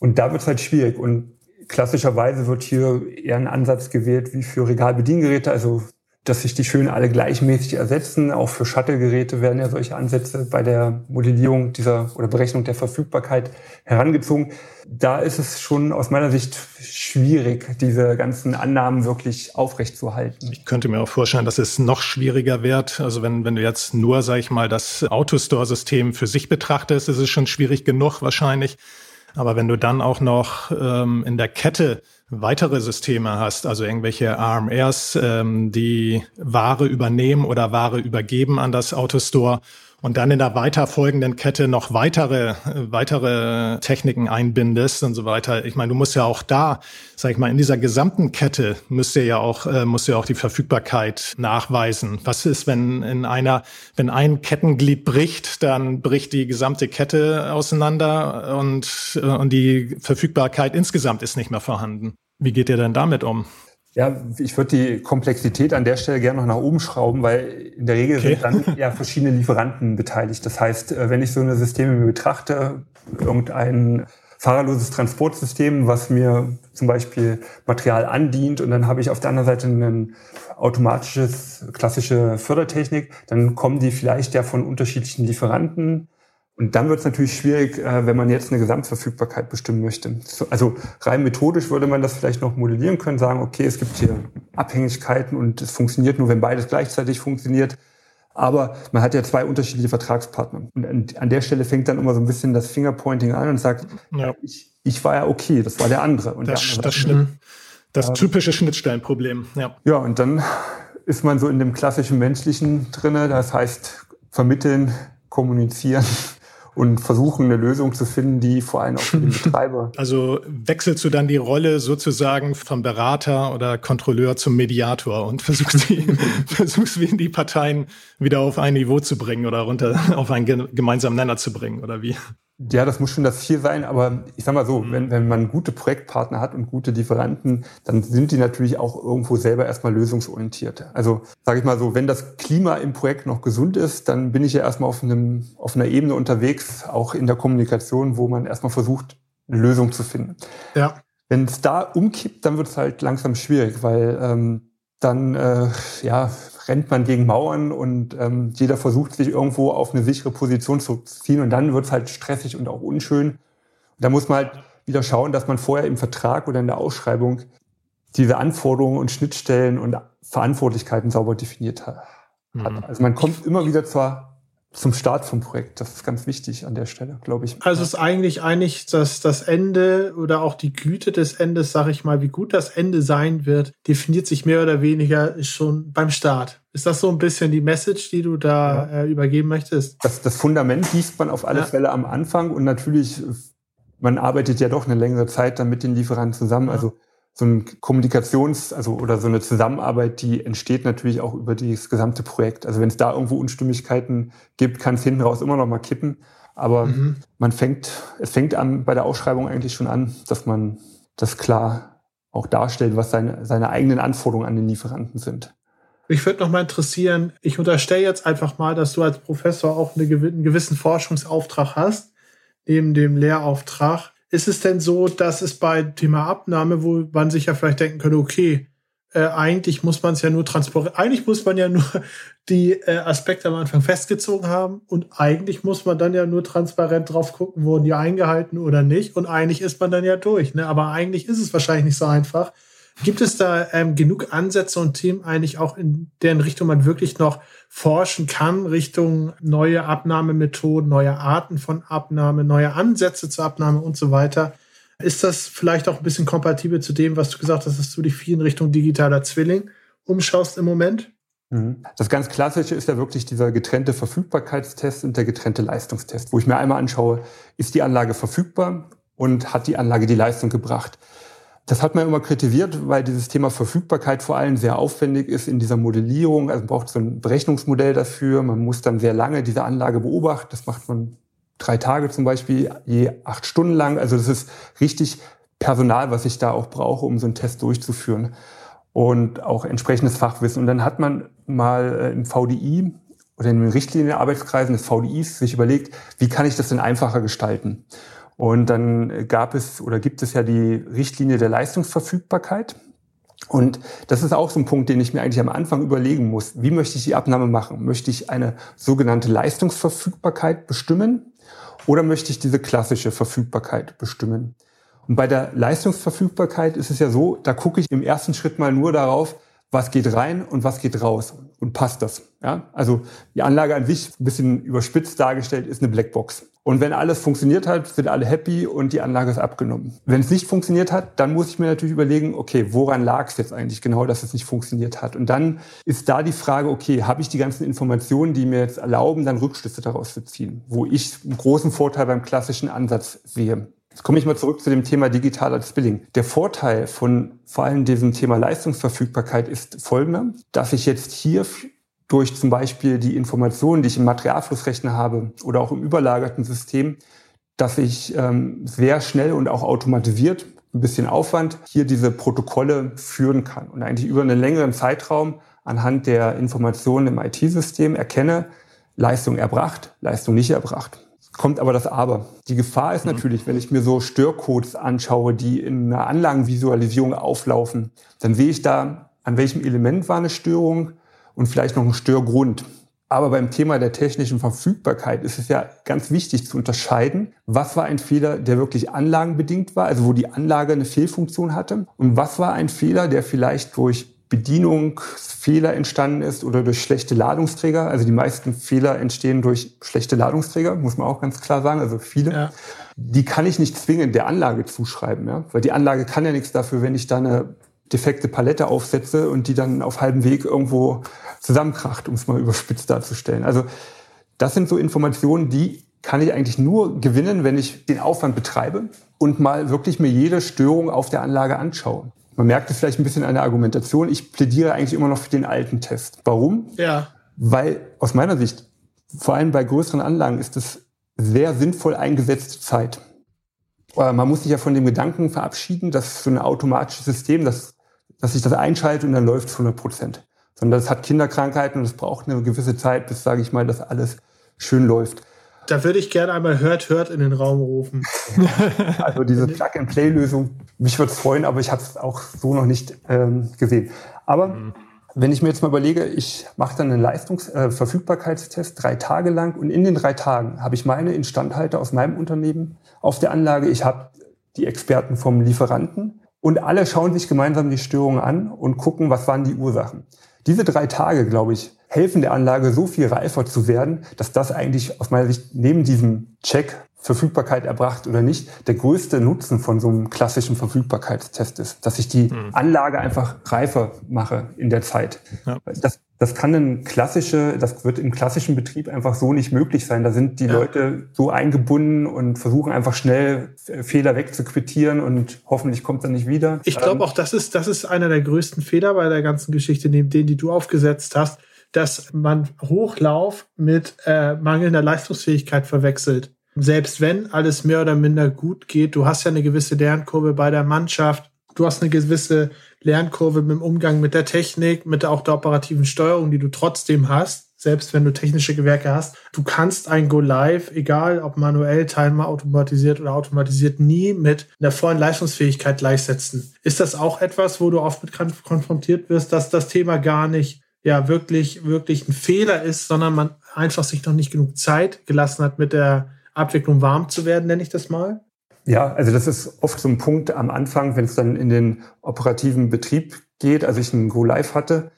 Und da wird es halt schwierig. Und klassischerweise wird hier eher ein Ansatz gewählt wie für Regalbediengeräte, also dass sich die schön alle gleichmäßig ersetzen. Auch für Shuttle-Geräte werden ja solche Ansätze bei der Modellierung dieser oder Berechnung der Verfügbarkeit herangezogen. Da ist es schon aus meiner Sicht schwierig, diese ganzen Annahmen wirklich aufrechtzuerhalten. Ich könnte mir auch vorstellen, dass es noch schwieriger wird. Also wenn, wenn du jetzt nur, sag ich mal, das Autostore-System für sich betrachtest, ist es schon schwierig genug wahrscheinlich. Aber wenn du dann auch noch ähm, in der Kette weitere Systeme hast, also irgendwelche ARMRs, ähm, die Ware übernehmen oder Ware übergeben an das Autostore und dann in der weiterfolgenden Kette noch weitere, weitere Techniken einbindest und so weiter. Ich meine, du musst ja auch da, sag ich mal, in dieser gesamten Kette müsst ihr ja auch, äh, musst ihr auch die Verfügbarkeit nachweisen. Was ist, wenn in einer, wenn ein Kettenglied bricht, dann bricht die gesamte Kette auseinander und, äh, und die Verfügbarkeit insgesamt ist nicht mehr vorhanden. Wie geht ihr denn damit um? Ja, ich würde die Komplexität an der Stelle gerne noch nach oben schrauben, weil in der Regel okay. sind dann ja verschiedene Lieferanten beteiligt. Das heißt, äh, wenn ich so eine Systeme mir betrachte, irgendein fahrerloses Transportsystem, was mir zum Beispiel Material andient und dann habe ich auf der anderen Seite ein automatisches, klassische Fördertechnik, dann kommen die vielleicht ja von unterschiedlichen Lieferanten und dann wird es natürlich schwierig, äh, wenn man jetzt eine Gesamtverfügbarkeit bestimmen möchte. Also rein methodisch würde man das vielleicht noch modellieren können, sagen, okay, es gibt hier Abhängigkeiten und es funktioniert nur, wenn beides gleichzeitig funktioniert. Aber man hat ja zwei unterschiedliche Vertragspartner. Und an der Stelle fängt dann immer so ein bisschen das Fingerpointing an und sagt, ja. ich, ich war ja okay, das war der andere. Und das, der andere das stimmt. Das typische Schnittstellenproblem, ja. Ja, und dann ist man so in dem klassischen menschlichen drinne, das heißt vermitteln, kommunizieren und versuchen eine Lösung zu finden, die vor allem auch für den Betreiber. Also wechselst du dann die Rolle sozusagen vom Berater oder Kontrolleur zum Mediator und versuchst die, versuchst wie die Parteien wieder auf ein Niveau zu bringen oder runter auf einen gemeinsamen Nenner zu bringen oder wie? Ja, das muss schon das Ziel sein, aber ich sag mal so, mhm. wenn, wenn man gute Projektpartner hat und gute Lieferanten, dann sind die natürlich auch irgendwo selber erstmal lösungsorientiert. Also sage ich mal so, wenn das Klima im Projekt noch gesund ist, dann bin ich ja erstmal auf, einem, auf einer Ebene unterwegs, auch in der Kommunikation, wo man erstmal versucht, eine Lösung zu finden. Ja. Wenn es da umkippt, dann wird es halt langsam schwierig, weil ähm, dann äh, ja, rennt man gegen Mauern und ähm, jeder versucht sich irgendwo auf eine sichere Position zu ziehen und dann wird es halt stressig und auch unschön. Da muss man halt wieder schauen, dass man vorher im Vertrag oder in der Ausschreibung diese Anforderungen und Schnittstellen und Verantwortlichkeiten sauber definiert hat. Mhm. Also man kommt immer wieder zur zum Start vom Projekt. Das ist ganz wichtig an der Stelle, glaube ich. Also es ist eigentlich eigentlich, dass das Ende oder auch die Güte des Endes, sage ich mal, wie gut das Ende sein wird, definiert sich mehr oder weniger schon beim Start. Ist das so ein bisschen die Message, die du da ja. äh, übergeben möchtest? Das, das Fundament gießt man auf alle ja. Fälle am Anfang und natürlich, man arbeitet ja doch eine längere Zeit dann mit den Lieferanten zusammen. Ja. Also so ein Kommunikations-, also oder so eine Zusammenarbeit, die entsteht natürlich auch über das gesamte Projekt. Also wenn es da irgendwo Unstimmigkeiten gibt, kann es hinten raus immer noch mal kippen. Aber mhm. man fängt, es fängt an bei der Ausschreibung eigentlich schon an, dass man das klar auch darstellt, was seine, seine eigenen Anforderungen an den Lieferanten sind. Mich würde noch mal interessieren, ich unterstelle jetzt einfach mal, dass du als Professor auch einen gewissen Forschungsauftrag hast, neben dem Lehrauftrag. Ist es denn so, dass es bei Thema Abnahme, wo man sich ja vielleicht denken könnte, okay, äh, eigentlich muss man es ja nur transparent, eigentlich muss man ja nur die äh, Aspekte am Anfang festgezogen haben und eigentlich muss man dann ja nur transparent drauf gucken, wurden die eingehalten oder nicht und eigentlich ist man dann ja durch. Ne? Aber eigentlich ist es wahrscheinlich nicht so einfach. Gibt es da ähm, genug Ansätze und Themen eigentlich auch in deren Richtung man wirklich noch forschen kann, Richtung neue Abnahmemethoden, neue Arten von Abnahme, neue Ansätze zur Abnahme und so weiter? Ist das vielleicht auch ein bisschen kompatibel zu dem, was du gesagt hast, dass du dich viel in Richtung digitaler Zwilling umschaust im Moment? Mhm. Das ganz Klassische ist ja wirklich dieser getrennte Verfügbarkeitstest und der getrennte Leistungstest, wo ich mir einmal anschaue, ist die Anlage verfügbar und hat die Anlage die Leistung gebracht. Das hat man immer kritisiert, weil dieses Thema Verfügbarkeit vor allem sehr aufwendig ist in dieser Modellierung. Also man braucht so ein Berechnungsmodell dafür. Man muss dann sehr lange diese Anlage beobachten. Das macht man drei Tage zum Beispiel, je acht Stunden lang. Also das ist richtig Personal, was ich da auch brauche, um so einen Test durchzuführen. Und auch entsprechendes Fachwissen. Und dann hat man mal äh, im VDI oder in den Richtlinienarbeitskreisen des VDIs sich überlegt, wie kann ich das denn einfacher gestalten? Und dann gab es oder gibt es ja die Richtlinie der Leistungsverfügbarkeit. Und das ist auch so ein Punkt, den ich mir eigentlich am Anfang überlegen muss. Wie möchte ich die Abnahme machen? Möchte ich eine sogenannte Leistungsverfügbarkeit bestimmen? Oder möchte ich diese klassische Verfügbarkeit bestimmen? Und bei der Leistungsverfügbarkeit ist es ja so, da gucke ich im ersten Schritt mal nur darauf, was geht rein und was geht raus und passt das. Ja? Also die Anlage an sich, ein bisschen überspitzt dargestellt, ist eine Blackbox. Und wenn alles funktioniert hat, sind alle happy und die Anlage ist abgenommen. Wenn es nicht funktioniert hat, dann muss ich mir natürlich überlegen, okay, woran lag es jetzt eigentlich genau, dass es nicht funktioniert hat? Und dann ist da die Frage, okay, habe ich die ganzen Informationen, die mir jetzt erlauben, dann Rückschlüsse daraus zu ziehen, wo ich einen großen Vorteil beim klassischen Ansatz sehe. Jetzt komme ich mal zurück zu dem Thema digitaler Spilling. Der Vorteil von vor allem diesem Thema Leistungsverfügbarkeit ist folgender, dass ich jetzt hier durch zum Beispiel die Informationen, die ich im Materialflussrechner habe oder auch im überlagerten System, dass ich ähm, sehr schnell und auch automatisiert, ein bisschen Aufwand, hier diese Protokolle führen kann und eigentlich über einen längeren Zeitraum anhand der Informationen im IT-System erkenne, Leistung erbracht, Leistung nicht erbracht. Kommt aber das Aber. Die Gefahr ist mhm. natürlich, wenn ich mir so Störcodes anschaue, die in einer Anlagenvisualisierung auflaufen, dann sehe ich da, an welchem Element war eine Störung, und vielleicht noch ein Störgrund. Aber beim Thema der technischen Verfügbarkeit ist es ja ganz wichtig zu unterscheiden, was war ein Fehler, der wirklich anlagenbedingt war, also wo die Anlage eine Fehlfunktion hatte, und was war ein Fehler, der vielleicht durch Bedienungsfehler entstanden ist oder durch schlechte Ladungsträger. Also die meisten Fehler entstehen durch schlechte Ladungsträger, muss man auch ganz klar sagen, also viele. Ja. Die kann ich nicht zwingend der Anlage zuschreiben, ja? weil die Anlage kann ja nichts dafür, wenn ich da eine defekte Palette aufsetze und die dann auf halbem Weg irgendwo zusammenkracht, um es mal überspitzt darzustellen. Also das sind so Informationen, die kann ich eigentlich nur gewinnen, wenn ich den Aufwand betreibe und mal wirklich mir jede Störung auf der Anlage anschaue. Man merkt es vielleicht ein bisschen an der Argumentation. Ich plädiere eigentlich immer noch für den alten Test. Warum? Ja. Weil aus meiner Sicht, vor allem bei größeren Anlagen, ist es sehr sinnvoll eingesetzte Zeit. Äh, man muss sich ja von dem Gedanken verabschieden, dass so ein automatisches System, das dass ich das einschalte und dann läuft es 100 Prozent. Sondern das hat Kinderkrankheiten und es braucht eine gewisse Zeit, bis, sage ich mal, das alles schön läuft. Da würde ich gerne einmal Hört, Hört in den Raum rufen. also diese Plug-and-Play-Lösung, mich würde es freuen, aber ich habe es auch so noch nicht ähm, gesehen. Aber mhm. wenn ich mir jetzt mal überlege, ich mache dann einen Leistungsverfügbarkeitstest äh, drei Tage lang und in den drei Tagen habe ich meine Instandhalter aus meinem Unternehmen auf der Anlage, ich habe die Experten vom Lieferanten, und alle schauen sich gemeinsam die Störungen an und gucken, was waren die Ursachen. Diese drei Tage, glaube ich, helfen der Anlage so viel reifer zu werden, dass das eigentlich aus meiner Sicht neben diesem Check Verfügbarkeit erbracht oder nicht, der größte Nutzen von so einem klassischen Verfügbarkeitstest ist, dass ich die hm. Anlage einfach reifer mache in der Zeit. Ja. Das, das kann ein klassische, das wird im klassischen Betrieb einfach so nicht möglich sein. Da sind die ja. Leute so eingebunden und versuchen einfach schnell Fehler wegzuquittieren und hoffentlich kommt er nicht wieder. Ich glaube ähm, auch, das ist, das ist einer der größten Fehler bei der ganzen Geschichte, neben denen, die du aufgesetzt hast, dass man Hochlauf mit äh, mangelnder Leistungsfähigkeit verwechselt selbst wenn alles mehr oder minder gut geht, du hast ja eine gewisse Lernkurve bei der Mannschaft, du hast eine gewisse Lernkurve mit dem Umgang mit der Technik, mit auch der operativen Steuerung, die du trotzdem hast, selbst wenn du technische Gewerke hast. Du kannst ein Go Live, egal ob manuell, teilbar automatisiert oder automatisiert, nie mit einer vollen Leistungsfähigkeit gleichsetzen. Ist das auch etwas, wo du oft mit konfrontiert wirst, dass das Thema gar nicht ja wirklich, wirklich ein Fehler ist, sondern man einfach sich noch nicht genug Zeit gelassen hat, mit der Abwicklung warm zu werden, nenne ich das mal? Ja, also das ist oft so ein Punkt am Anfang, wenn es dann in den operativen Betrieb geht, als ich einen Go Live hatte,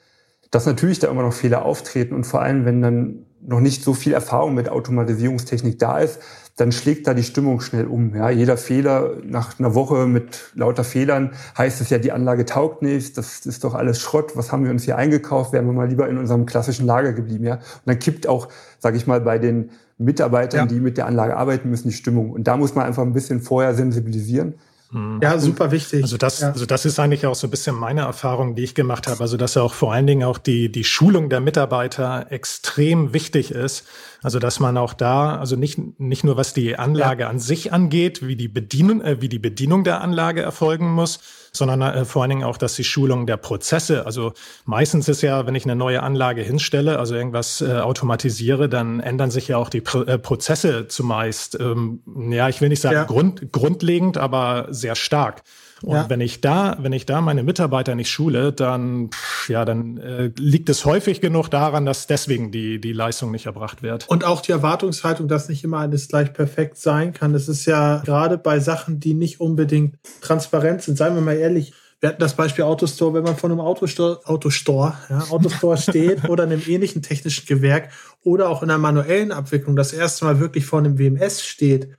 dass natürlich da immer noch Fehler auftreten und vor allem, wenn dann noch nicht so viel Erfahrung mit Automatisierungstechnik da ist, dann schlägt da die Stimmung schnell um. Ja, jeder Fehler nach einer Woche mit lauter Fehlern heißt es ja, die Anlage taugt nicht, das ist doch alles Schrott, was haben wir uns hier eingekauft, wären wir mal lieber in unserem klassischen Lager geblieben. Ja? Und dann kippt auch, sage ich mal, bei den Mitarbeitern, ja. die mit der Anlage arbeiten müssen, die Stimmung. Und da muss man einfach ein bisschen vorher sensibilisieren. Mhm. Ja, super wichtig. Also das, ja. also das ist eigentlich auch so ein bisschen meine Erfahrung, die ich gemacht habe. Also dass ja auch vor allen Dingen auch die, die Schulung der Mitarbeiter extrem wichtig ist. Also dass man auch da, also nicht, nicht nur was die Anlage ja. an sich angeht, wie die Bedienung, äh, wie die Bedienung der Anlage erfolgen muss, sondern äh, vor allen Dingen auch, dass die Schulung der Prozesse, also meistens ist ja, wenn ich eine neue Anlage hinstelle, also irgendwas äh, automatisiere, dann ändern sich ja auch die Pro äh, Prozesse zumeist. Ähm, ja, ich will nicht sagen ja. grund, grundlegend, aber sehr stark. Und ja. wenn ich da, wenn ich da meine Mitarbeiter nicht schule, dann, ja, dann äh, liegt es häufig genug daran, dass deswegen die, die Leistung nicht erbracht wird. Und auch die Erwartungshaltung, dass nicht immer alles gleich perfekt sein kann. Das ist ja gerade bei Sachen, die nicht unbedingt transparent sind. Seien wir mal ehrlich, wir hatten das Beispiel Autostore, wenn man vor einem Autostore, Autostore, ja, Autostore steht oder einem ähnlichen technischen Gewerk oder auch in einer manuellen Abwicklung das erste Mal wirklich vor einem WMS steht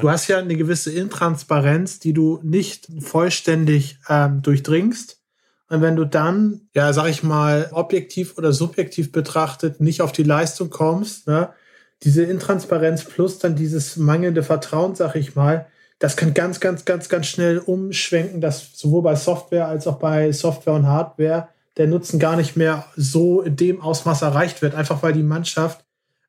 Du hast ja eine gewisse Intransparenz, die du nicht vollständig ähm, durchdringst. Und wenn du dann, ja, sag ich mal, objektiv oder subjektiv betrachtet nicht auf die Leistung kommst, ne, diese Intransparenz plus dann dieses mangelnde Vertrauen, sag ich mal, das kann ganz, ganz, ganz, ganz schnell umschwenken, dass sowohl bei Software als auch bei Software und Hardware der Nutzen gar nicht mehr so in dem Ausmaß erreicht wird, einfach weil die Mannschaft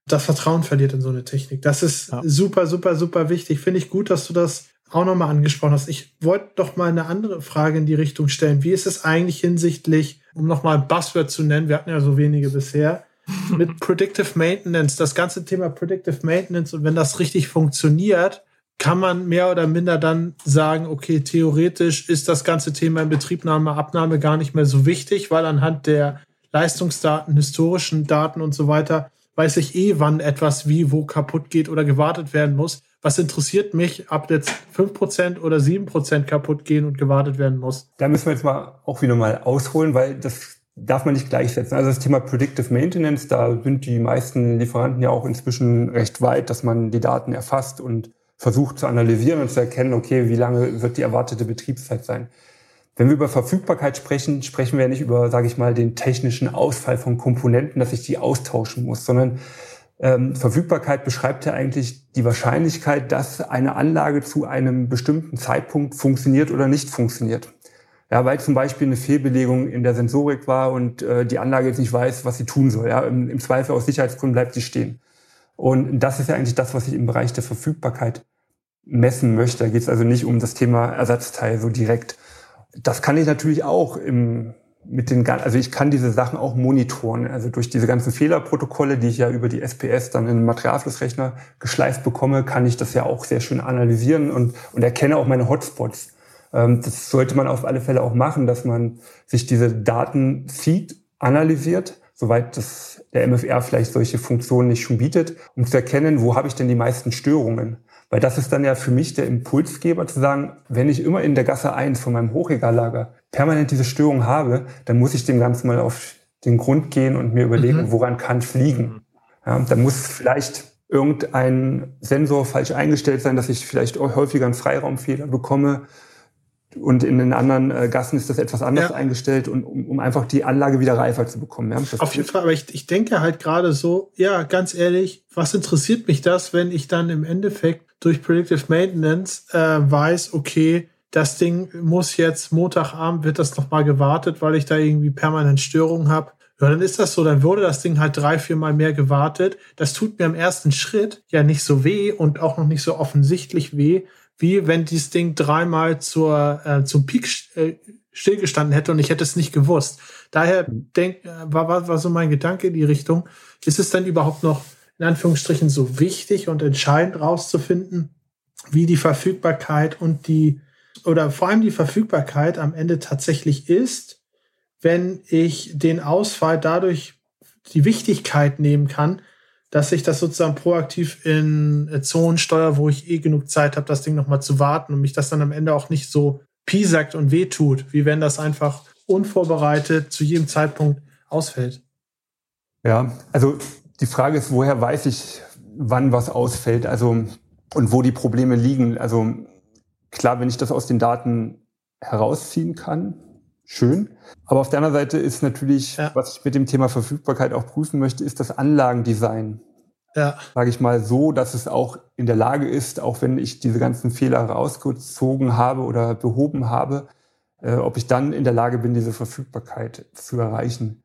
das Vertrauen verliert in so eine Technik. Das ist ja. super, super, super wichtig. Finde ich gut, dass du das auch nochmal angesprochen hast. Ich wollte doch mal eine andere Frage in die Richtung stellen. Wie ist es eigentlich hinsichtlich, um nochmal ein Buzzword zu nennen, wir hatten ja so wenige bisher, mit Predictive Maintenance, das ganze Thema Predictive Maintenance und wenn das richtig funktioniert, kann man mehr oder minder dann sagen, okay, theoretisch ist das ganze Thema Inbetriebnahme, Abnahme gar nicht mehr so wichtig, weil anhand der Leistungsdaten, historischen Daten und so weiter weiß ich eh, wann etwas wie wo kaputt geht oder gewartet werden muss. Was interessiert mich, ob jetzt fünf Prozent oder sieben Prozent kaputt gehen und gewartet werden muss? Da müssen wir jetzt mal auch wieder mal ausholen, weil das darf man nicht gleichsetzen. Also das Thema Predictive Maintenance, da sind die meisten Lieferanten ja auch inzwischen recht weit, dass man die Daten erfasst und versucht zu analysieren und zu erkennen, okay, wie lange wird die erwartete Betriebszeit sein. Wenn wir über Verfügbarkeit sprechen, sprechen wir nicht über, sage ich mal, den technischen Ausfall von Komponenten, dass ich die austauschen muss, sondern ähm, Verfügbarkeit beschreibt ja eigentlich die Wahrscheinlichkeit, dass eine Anlage zu einem bestimmten Zeitpunkt funktioniert oder nicht funktioniert. Ja, weil zum Beispiel eine Fehlbelegung in der Sensorik war und äh, die Anlage jetzt nicht weiß, was sie tun soll. Ja, im, im Zweifel aus Sicherheitsgründen bleibt sie stehen. Und das ist ja eigentlich das, was ich im Bereich der Verfügbarkeit messen möchte. Da geht es also nicht um das Thema Ersatzteil so direkt. Das kann ich natürlich auch im, mit den, also ich kann diese Sachen auch monitoren. Also durch diese ganzen Fehlerprotokolle, die ich ja über die SPS dann in den Materialflussrechner geschleift bekomme, kann ich das ja auch sehr schön analysieren und, und erkenne auch meine Hotspots. Ähm, das sollte man auf alle Fälle auch machen, dass man sich diese Daten zieht, analysiert, soweit das der MFR vielleicht solche Funktionen nicht schon bietet, um zu erkennen, wo habe ich denn die meisten Störungen. Weil das ist dann ja für mich der Impulsgeber zu sagen, wenn ich immer in der Gasse 1 von meinem Hochregallager permanent diese Störung habe, dann muss ich dem Ganzen mal auf den Grund gehen und mir überlegen, mhm. woran kann es liegen. Ja, dann muss vielleicht irgendein Sensor falsch eingestellt sein, dass ich vielleicht häufiger einen Freiraumfehler bekomme und in den anderen äh, Gassen ist das etwas anders ja. eingestellt und um, um, einfach die Anlage wieder reifer zu bekommen. Ja? Auf jeden Fall, aber ich, ich denke halt gerade so, ja, ganz ehrlich, was interessiert mich das, wenn ich dann im Endeffekt durch Predictive Maintenance äh, weiß, okay, das Ding muss jetzt Montagabend wird das nochmal gewartet, weil ich da irgendwie permanent Störungen habe. Ja, dann ist das so, dann wurde das Ding halt drei, vier Mal mehr gewartet. Das tut mir im ersten Schritt ja nicht so weh und auch noch nicht so offensichtlich weh, wie wenn dieses Ding dreimal zur, äh, zum Peak äh, stillgestanden hätte und ich hätte es nicht gewusst. Daher denk, war, war, war so mein Gedanke in die Richtung, ist es denn überhaupt noch in Anführungsstrichen so wichtig und entscheidend rauszufinden, wie die Verfügbarkeit und die oder vor allem die Verfügbarkeit am Ende tatsächlich ist, wenn ich den Ausfall dadurch die Wichtigkeit nehmen kann, dass ich das sozusagen proaktiv in Zonen steuere, wo ich eh genug Zeit habe, das Ding nochmal zu warten und mich das dann am Ende auch nicht so piesackt und wehtut, wie wenn das einfach unvorbereitet zu jedem Zeitpunkt ausfällt. Ja, also die Frage ist, woher weiß ich, wann was ausfällt, also und wo die Probleme liegen. Also klar, wenn ich das aus den Daten herausziehen kann, schön. Aber auf der anderen Seite ist natürlich, ja. was ich mit dem Thema Verfügbarkeit auch prüfen möchte, ist das Anlagendesign. Ja. Sage ich mal so, dass es auch in der Lage ist, auch wenn ich diese ganzen Fehler rausgezogen habe oder behoben habe, äh, ob ich dann in der Lage bin, diese Verfügbarkeit zu erreichen.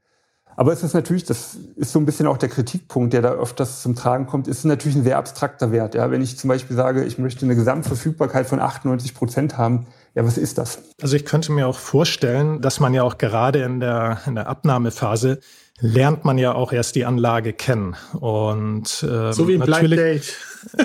Aber es ist natürlich, das ist so ein bisschen auch der Kritikpunkt, der da öfters zum Tragen kommt, ist natürlich ein sehr abstrakter Wert. Ja, wenn ich zum Beispiel sage, ich möchte eine Gesamtverfügbarkeit von 98 Prozent haben, ja, was ist das? Also ich könnte mir auch vorstellen, dass man ja auch gerade in der, in der Abnahmephase lernt man ja auch erst die Anlage kennen. Und ähm, so wie ein Blind Date.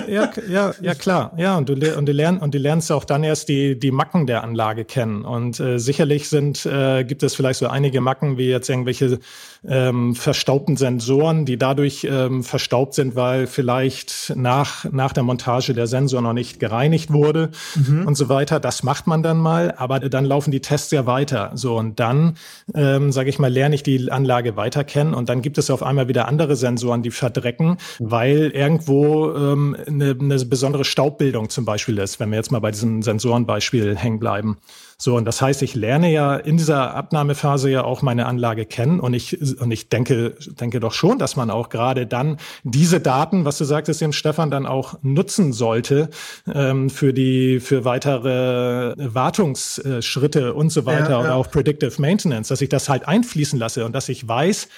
Ja, ja, ja klar. Ja, und du, und du lernst und du lernst auch dann erst die die Macken der Anlage kennen. Und äh, sicherlich sind äh, gibt es vielleicht so einige Macken wie jetzt irgendwelche ähm, verstaubten Sensoren, die dadurch ähm, verstaubt sind, weil vielleicht nach nach der Montage der Sensor noch nicht gereinigt wurde mhm. und so weiter. Das macht man dann mal, aber dann laufen die Tests ja weiter. So und dann ähm, sage ich mal lerne ich die Anlage weiter kennen und dann gibt es auf einmal wieder andere Sensoren, die verdrecken, weil irgendwo ähm, eine, eine besondere Staubbildung zum Beispiel ist, wenn wir jetzt mal bei diesem Sensorenbeispiel hängen bleiben. So, und das heißt, ich lerne ja in dieser Abnahmephase ja auch meine Anlage kennen und ich, und ich denke, denke doch schon, dass man auch gerade dann diese Daten, was du sagtest, dem Stefan, dann auch nutzen sollte ähm, für die, für weitere Wartungsschritte und so weiter ja, ja. oder auch Predictive Maintenance, dass ich das halt einfließen lasse und dass ich weiß,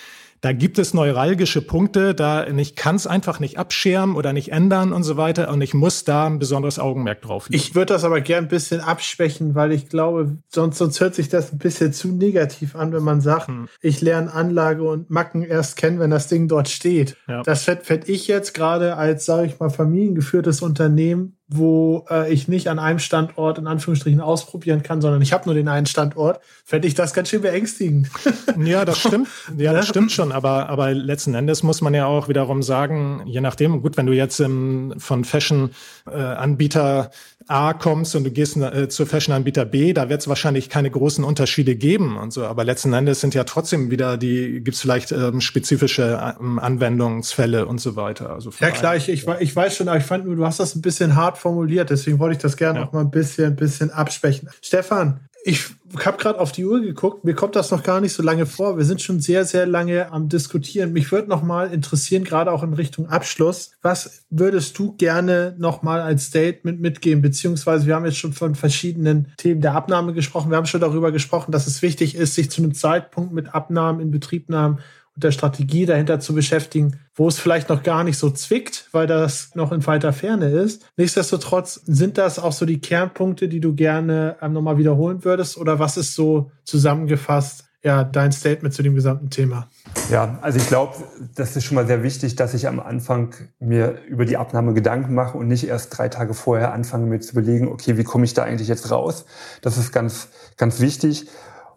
da gibt es neuralgische Punkte, da ich kann es einfach nicht abschirmen oder nicht ändern und so weiter und ich muss da ein besonderes Augenmerk drauf legen. Ich würde das aber gern ein bisschen abschwächen, weil ich glaube, sonst, sonst hört sich das ein bisschen zu negativ an, wenn man sagt, hm. ich lerne Anlage und Macken erst kennen, wenn das Ding dort steht. Ja. Das fände ich jetzt gerade als, sage ich mal, familiengeführtes Unternehmen wo äh, ich nicht an einem Standort in Anführungsstrichen ausprobieren kann, sondern ich habe nur den einen Standort, fände ich das ganz schön beängstigend. ja, das stimmt. Ja, das stimmt schon. Aber, aber letzten Endes muss man ja auch wiederum sagen, je nachdem, gut, wenn du jetzt im, von Fashion-Anbieter äh, A kommst und du gehst äh, zu Fashion-Anbieter B, da wird es wahrscheinlich keine großen Unterschiede geben und so. Aber letzten Endes sind ja trotzdem wieder die, gibt es vielleicht ähm, spezifische ähm, Anwendungsfälle und so weiter. Also ja klar, ich, ich, ich weiß schon, aber ich fand nur, du hast das ein bisschen hart formuliert, deswegen wollte ich das gerne ja. noch mal ein bisschen, ein bisschen absprechen. Stefan, ich habe gerade auf die Uhr geguckt, mir kommt das noch gar nicht so lange vor. Wir sind schon sehr, sehr lange am Diskutieren. Mich würde noch mal interessieren, gerade auch in Richtung Abschluss, was würdest du gerne noch mal als Statement mitgeben? Beziehungsweise wir haben jetzt schon von verschiedenen Themen der Abnahme gesprochen. Wir haben schon darüber gesprochen, dass es wichtig ist, sich zu einem Zeitpunkt mit Abnahmen in Betriebnahmen der Strategie dahinter zu beschäftigen, wo es vielleicht noch gar nicht so zwickt, weil das noch in weiter Ferne ist. Nichtsdestotrotz sind das auch so die Kernpunkte, die du gerne ähm, nochmal wiederholen würdest oder was ist so zusammengefasst ja, dein Statement zu dem gesamten Thema? Ja, also ich glaube, das ist schon mal sehr wichtig, dass ich am Anfang mir über die Abnahme Gedanken mache und nicht erst drei Tage vorher anfange mir zu überlegen, okay, wie komme ich da eigentlich jetzt raus? Das ist ganz, ganz wichtig.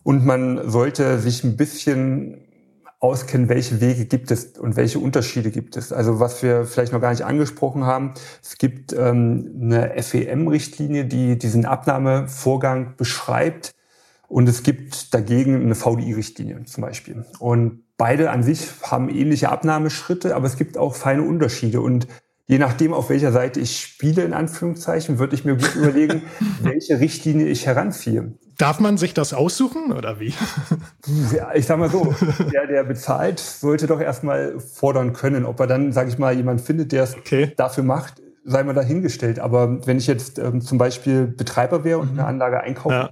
Und man sollte sich ein bisschen auskennen, welche Wege gibt es und welche Unterschiede gibt es. Also was wir vielleicht noch gar nicht angesprochen haben, es gibt ähm, eine FEM-Richtlinie, die diesen Abnahmevorgang beschreibt und es gibt dagegen eine VDI-Richtlinie zum Beispiel. Und beide an sich haben ähnliche Abnahmeschritte, aber es gibt auch feine Unterschiede und je nachdem, auf welcher Seite ich spiele, in Anführungszeichen, würde ich mir gut überlegen, welche Richtlinie ich heranziehe. Darf man sich das aussuchen oder wie? Ja, ich sag mal so, der, der bezahlt, sollte doch erstmal fordern können. Ob er dann, sage ich mal, jemand findet, der es okay. dafür macht, sei mal dahingestellt. Aber wenn ich jetzt ähm, zum Beispiel Betreiber wäre und eine mhm. Anlage einkaufen ja.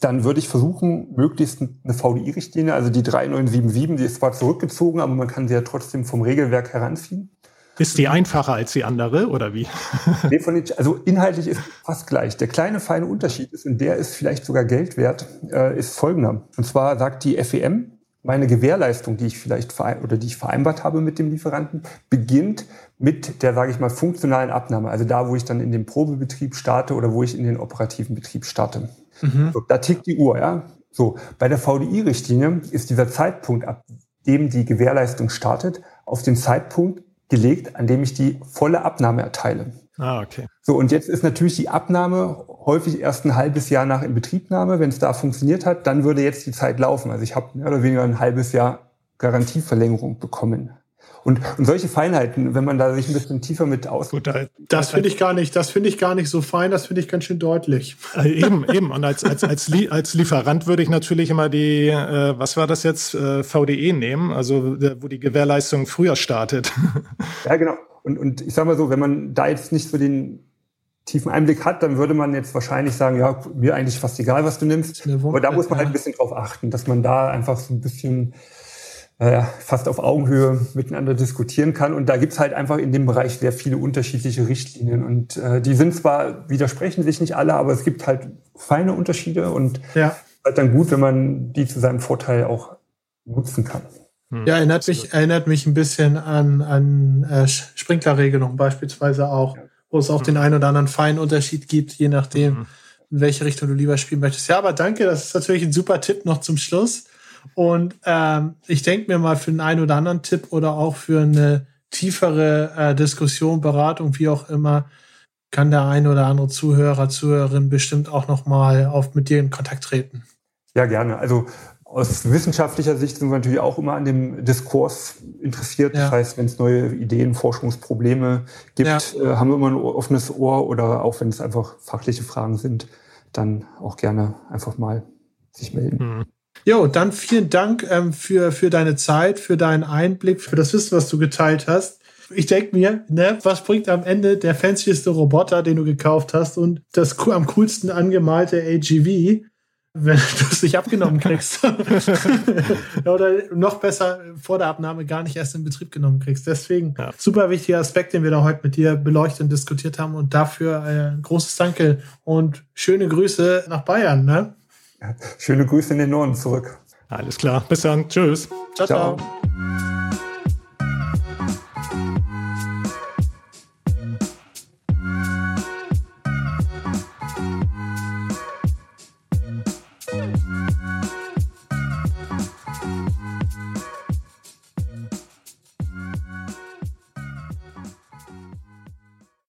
dann würde ich versuchen, möglichst eine VDI-Richtlinie, also die 3977, die ist zwar zurückgezogen, aber man kann sie ja trotzdem vom Regelwerk heranziehen. Ist die einfacher als die andere oder wie? Nee, von den, also inhaltlich ist fast gleich. Der kleine feine Unterschied ist, und der ist vielleicht sogar Geld wert, äh, ist folgender. Und zwar sagt die FEM, meine Gewährleistung, die ich vielleicht oder die ich vereinbart habe mit dem Lieferanten, beginnt mit der, sage ich mal, funktionalen Abnahme. Also da, wo ich dann in den Probebetrieb starte oder wo ich in den operativen Betrieb starte. Mhm. So, da tickt die Uhr, ja. So, bei der VDI-Richtlinie ist dieser Zeitpunkt, ab dem die Gewährleistung startet, auf den Zeitpunkt gelegt, an dem ich die volle Abnahme erteile. Ah, okay. So, und jetzt ist natürlich die Abnahme häufig erst ein halbes Jahr nach Inbetriebnahme. Wenn es da funktioniert hat, dann würde jetzt die Zeit laufen. Also ich habe mehr oder weniger ein halbes Jahr Garantieverlängerung bekommen. Und, und solche Feinheiten, wenn man da sich ein bisschen tiefer mit aus. Gut, da, das finde ich gar nicht, das finde ich gar nicht so fein, das finde ich ganz schön deutlich. Äh, eben, eben. Und als, als, als, als Lieferant würde ich natürlich immer die, äh, was war das jetzt, äh, VDE nehmen, also wo die Gewährleistung früher startet. Ja, genau. Und, und ich sage mal so, wenn man da jetzt nicht so den tiefen Einblick hat, dann würde man jetzt wahrscheinlich sagen, ja, mir eigentlich fast egal, was du nimmst. Aber da muss man halt ein bisschen drauf achten, dass man da einfach so ein bisschen äh, fast auf Augenhöhe miteinander diskutieren kann. Und da gibt's halt einfach in dem Bereich sehr viele unterschiedliche Richtlinien. Und äh, die sind zwar, widersprechen sich nicht alle, aber es gibt halt feine Unterschiede und ja. halt dann gut, wenn man die zu seinem Vorteil auch nutzen kann. Hm. Ja, erinnert mich, erinnert mich ein bisschen an, an äh, Sprinklerregelungen beispielsweise auch, wo es auch hm. den einen oder anderen feinen Unterschied gibt, je nachdem, hm. in welche Richtung du lieber spielen möchtest. Ja, aber danke, das ist natürlich ein super Tipp noch zum Schluss. Und ähm, ich denke mir mal für den einen oder anderen Tipp oder auch für eine tiefere äh, Diskussion, Beratung, wie auch immer, kann der eine oder andere Zuhörer, Zuhörerin bestimmt auch noch mal auf mit dir in Kontakt treten. Ja, gerne. Also aus wissenschaftlicher Sicht sind wir natürlich auch immer an dem Diskurs interessiert. Ja. Das heißt, wenn es neue Ideen, Forschungsprobleme gibt, ja. äh, haben wir immer ein offenes Ohr oder auch wenn es einfach fachliche Fragen sind, dann auch gerne einfach mal sich melden. Mhm. Jo, dann vielen Dank ähm, für, für deine Zeit, für deinen Einblick, für das Wissen, was du geteilt hast. Ich denke mir, ne, was bringt am Ende der fancieste Roboter, den du gekauft hast und das am coolsten angemalte AGV, wenn du es nicht abgenommen kriegst. Oder noch besser vor der Abnahme gar nicht erst in Betrieb genommen kriegst. Deswegen ja. super wichtiger Aspekt, den wir da heute mit dir beleuchtet und diskutiert haben. Und dafür ein äh, großes Danke und schöne Grüße nach Bayern. Ne? Schöne Grüße in den Norden zurück. Alles klar. Bis dann. Tschüss. ciao. ciao. ciao.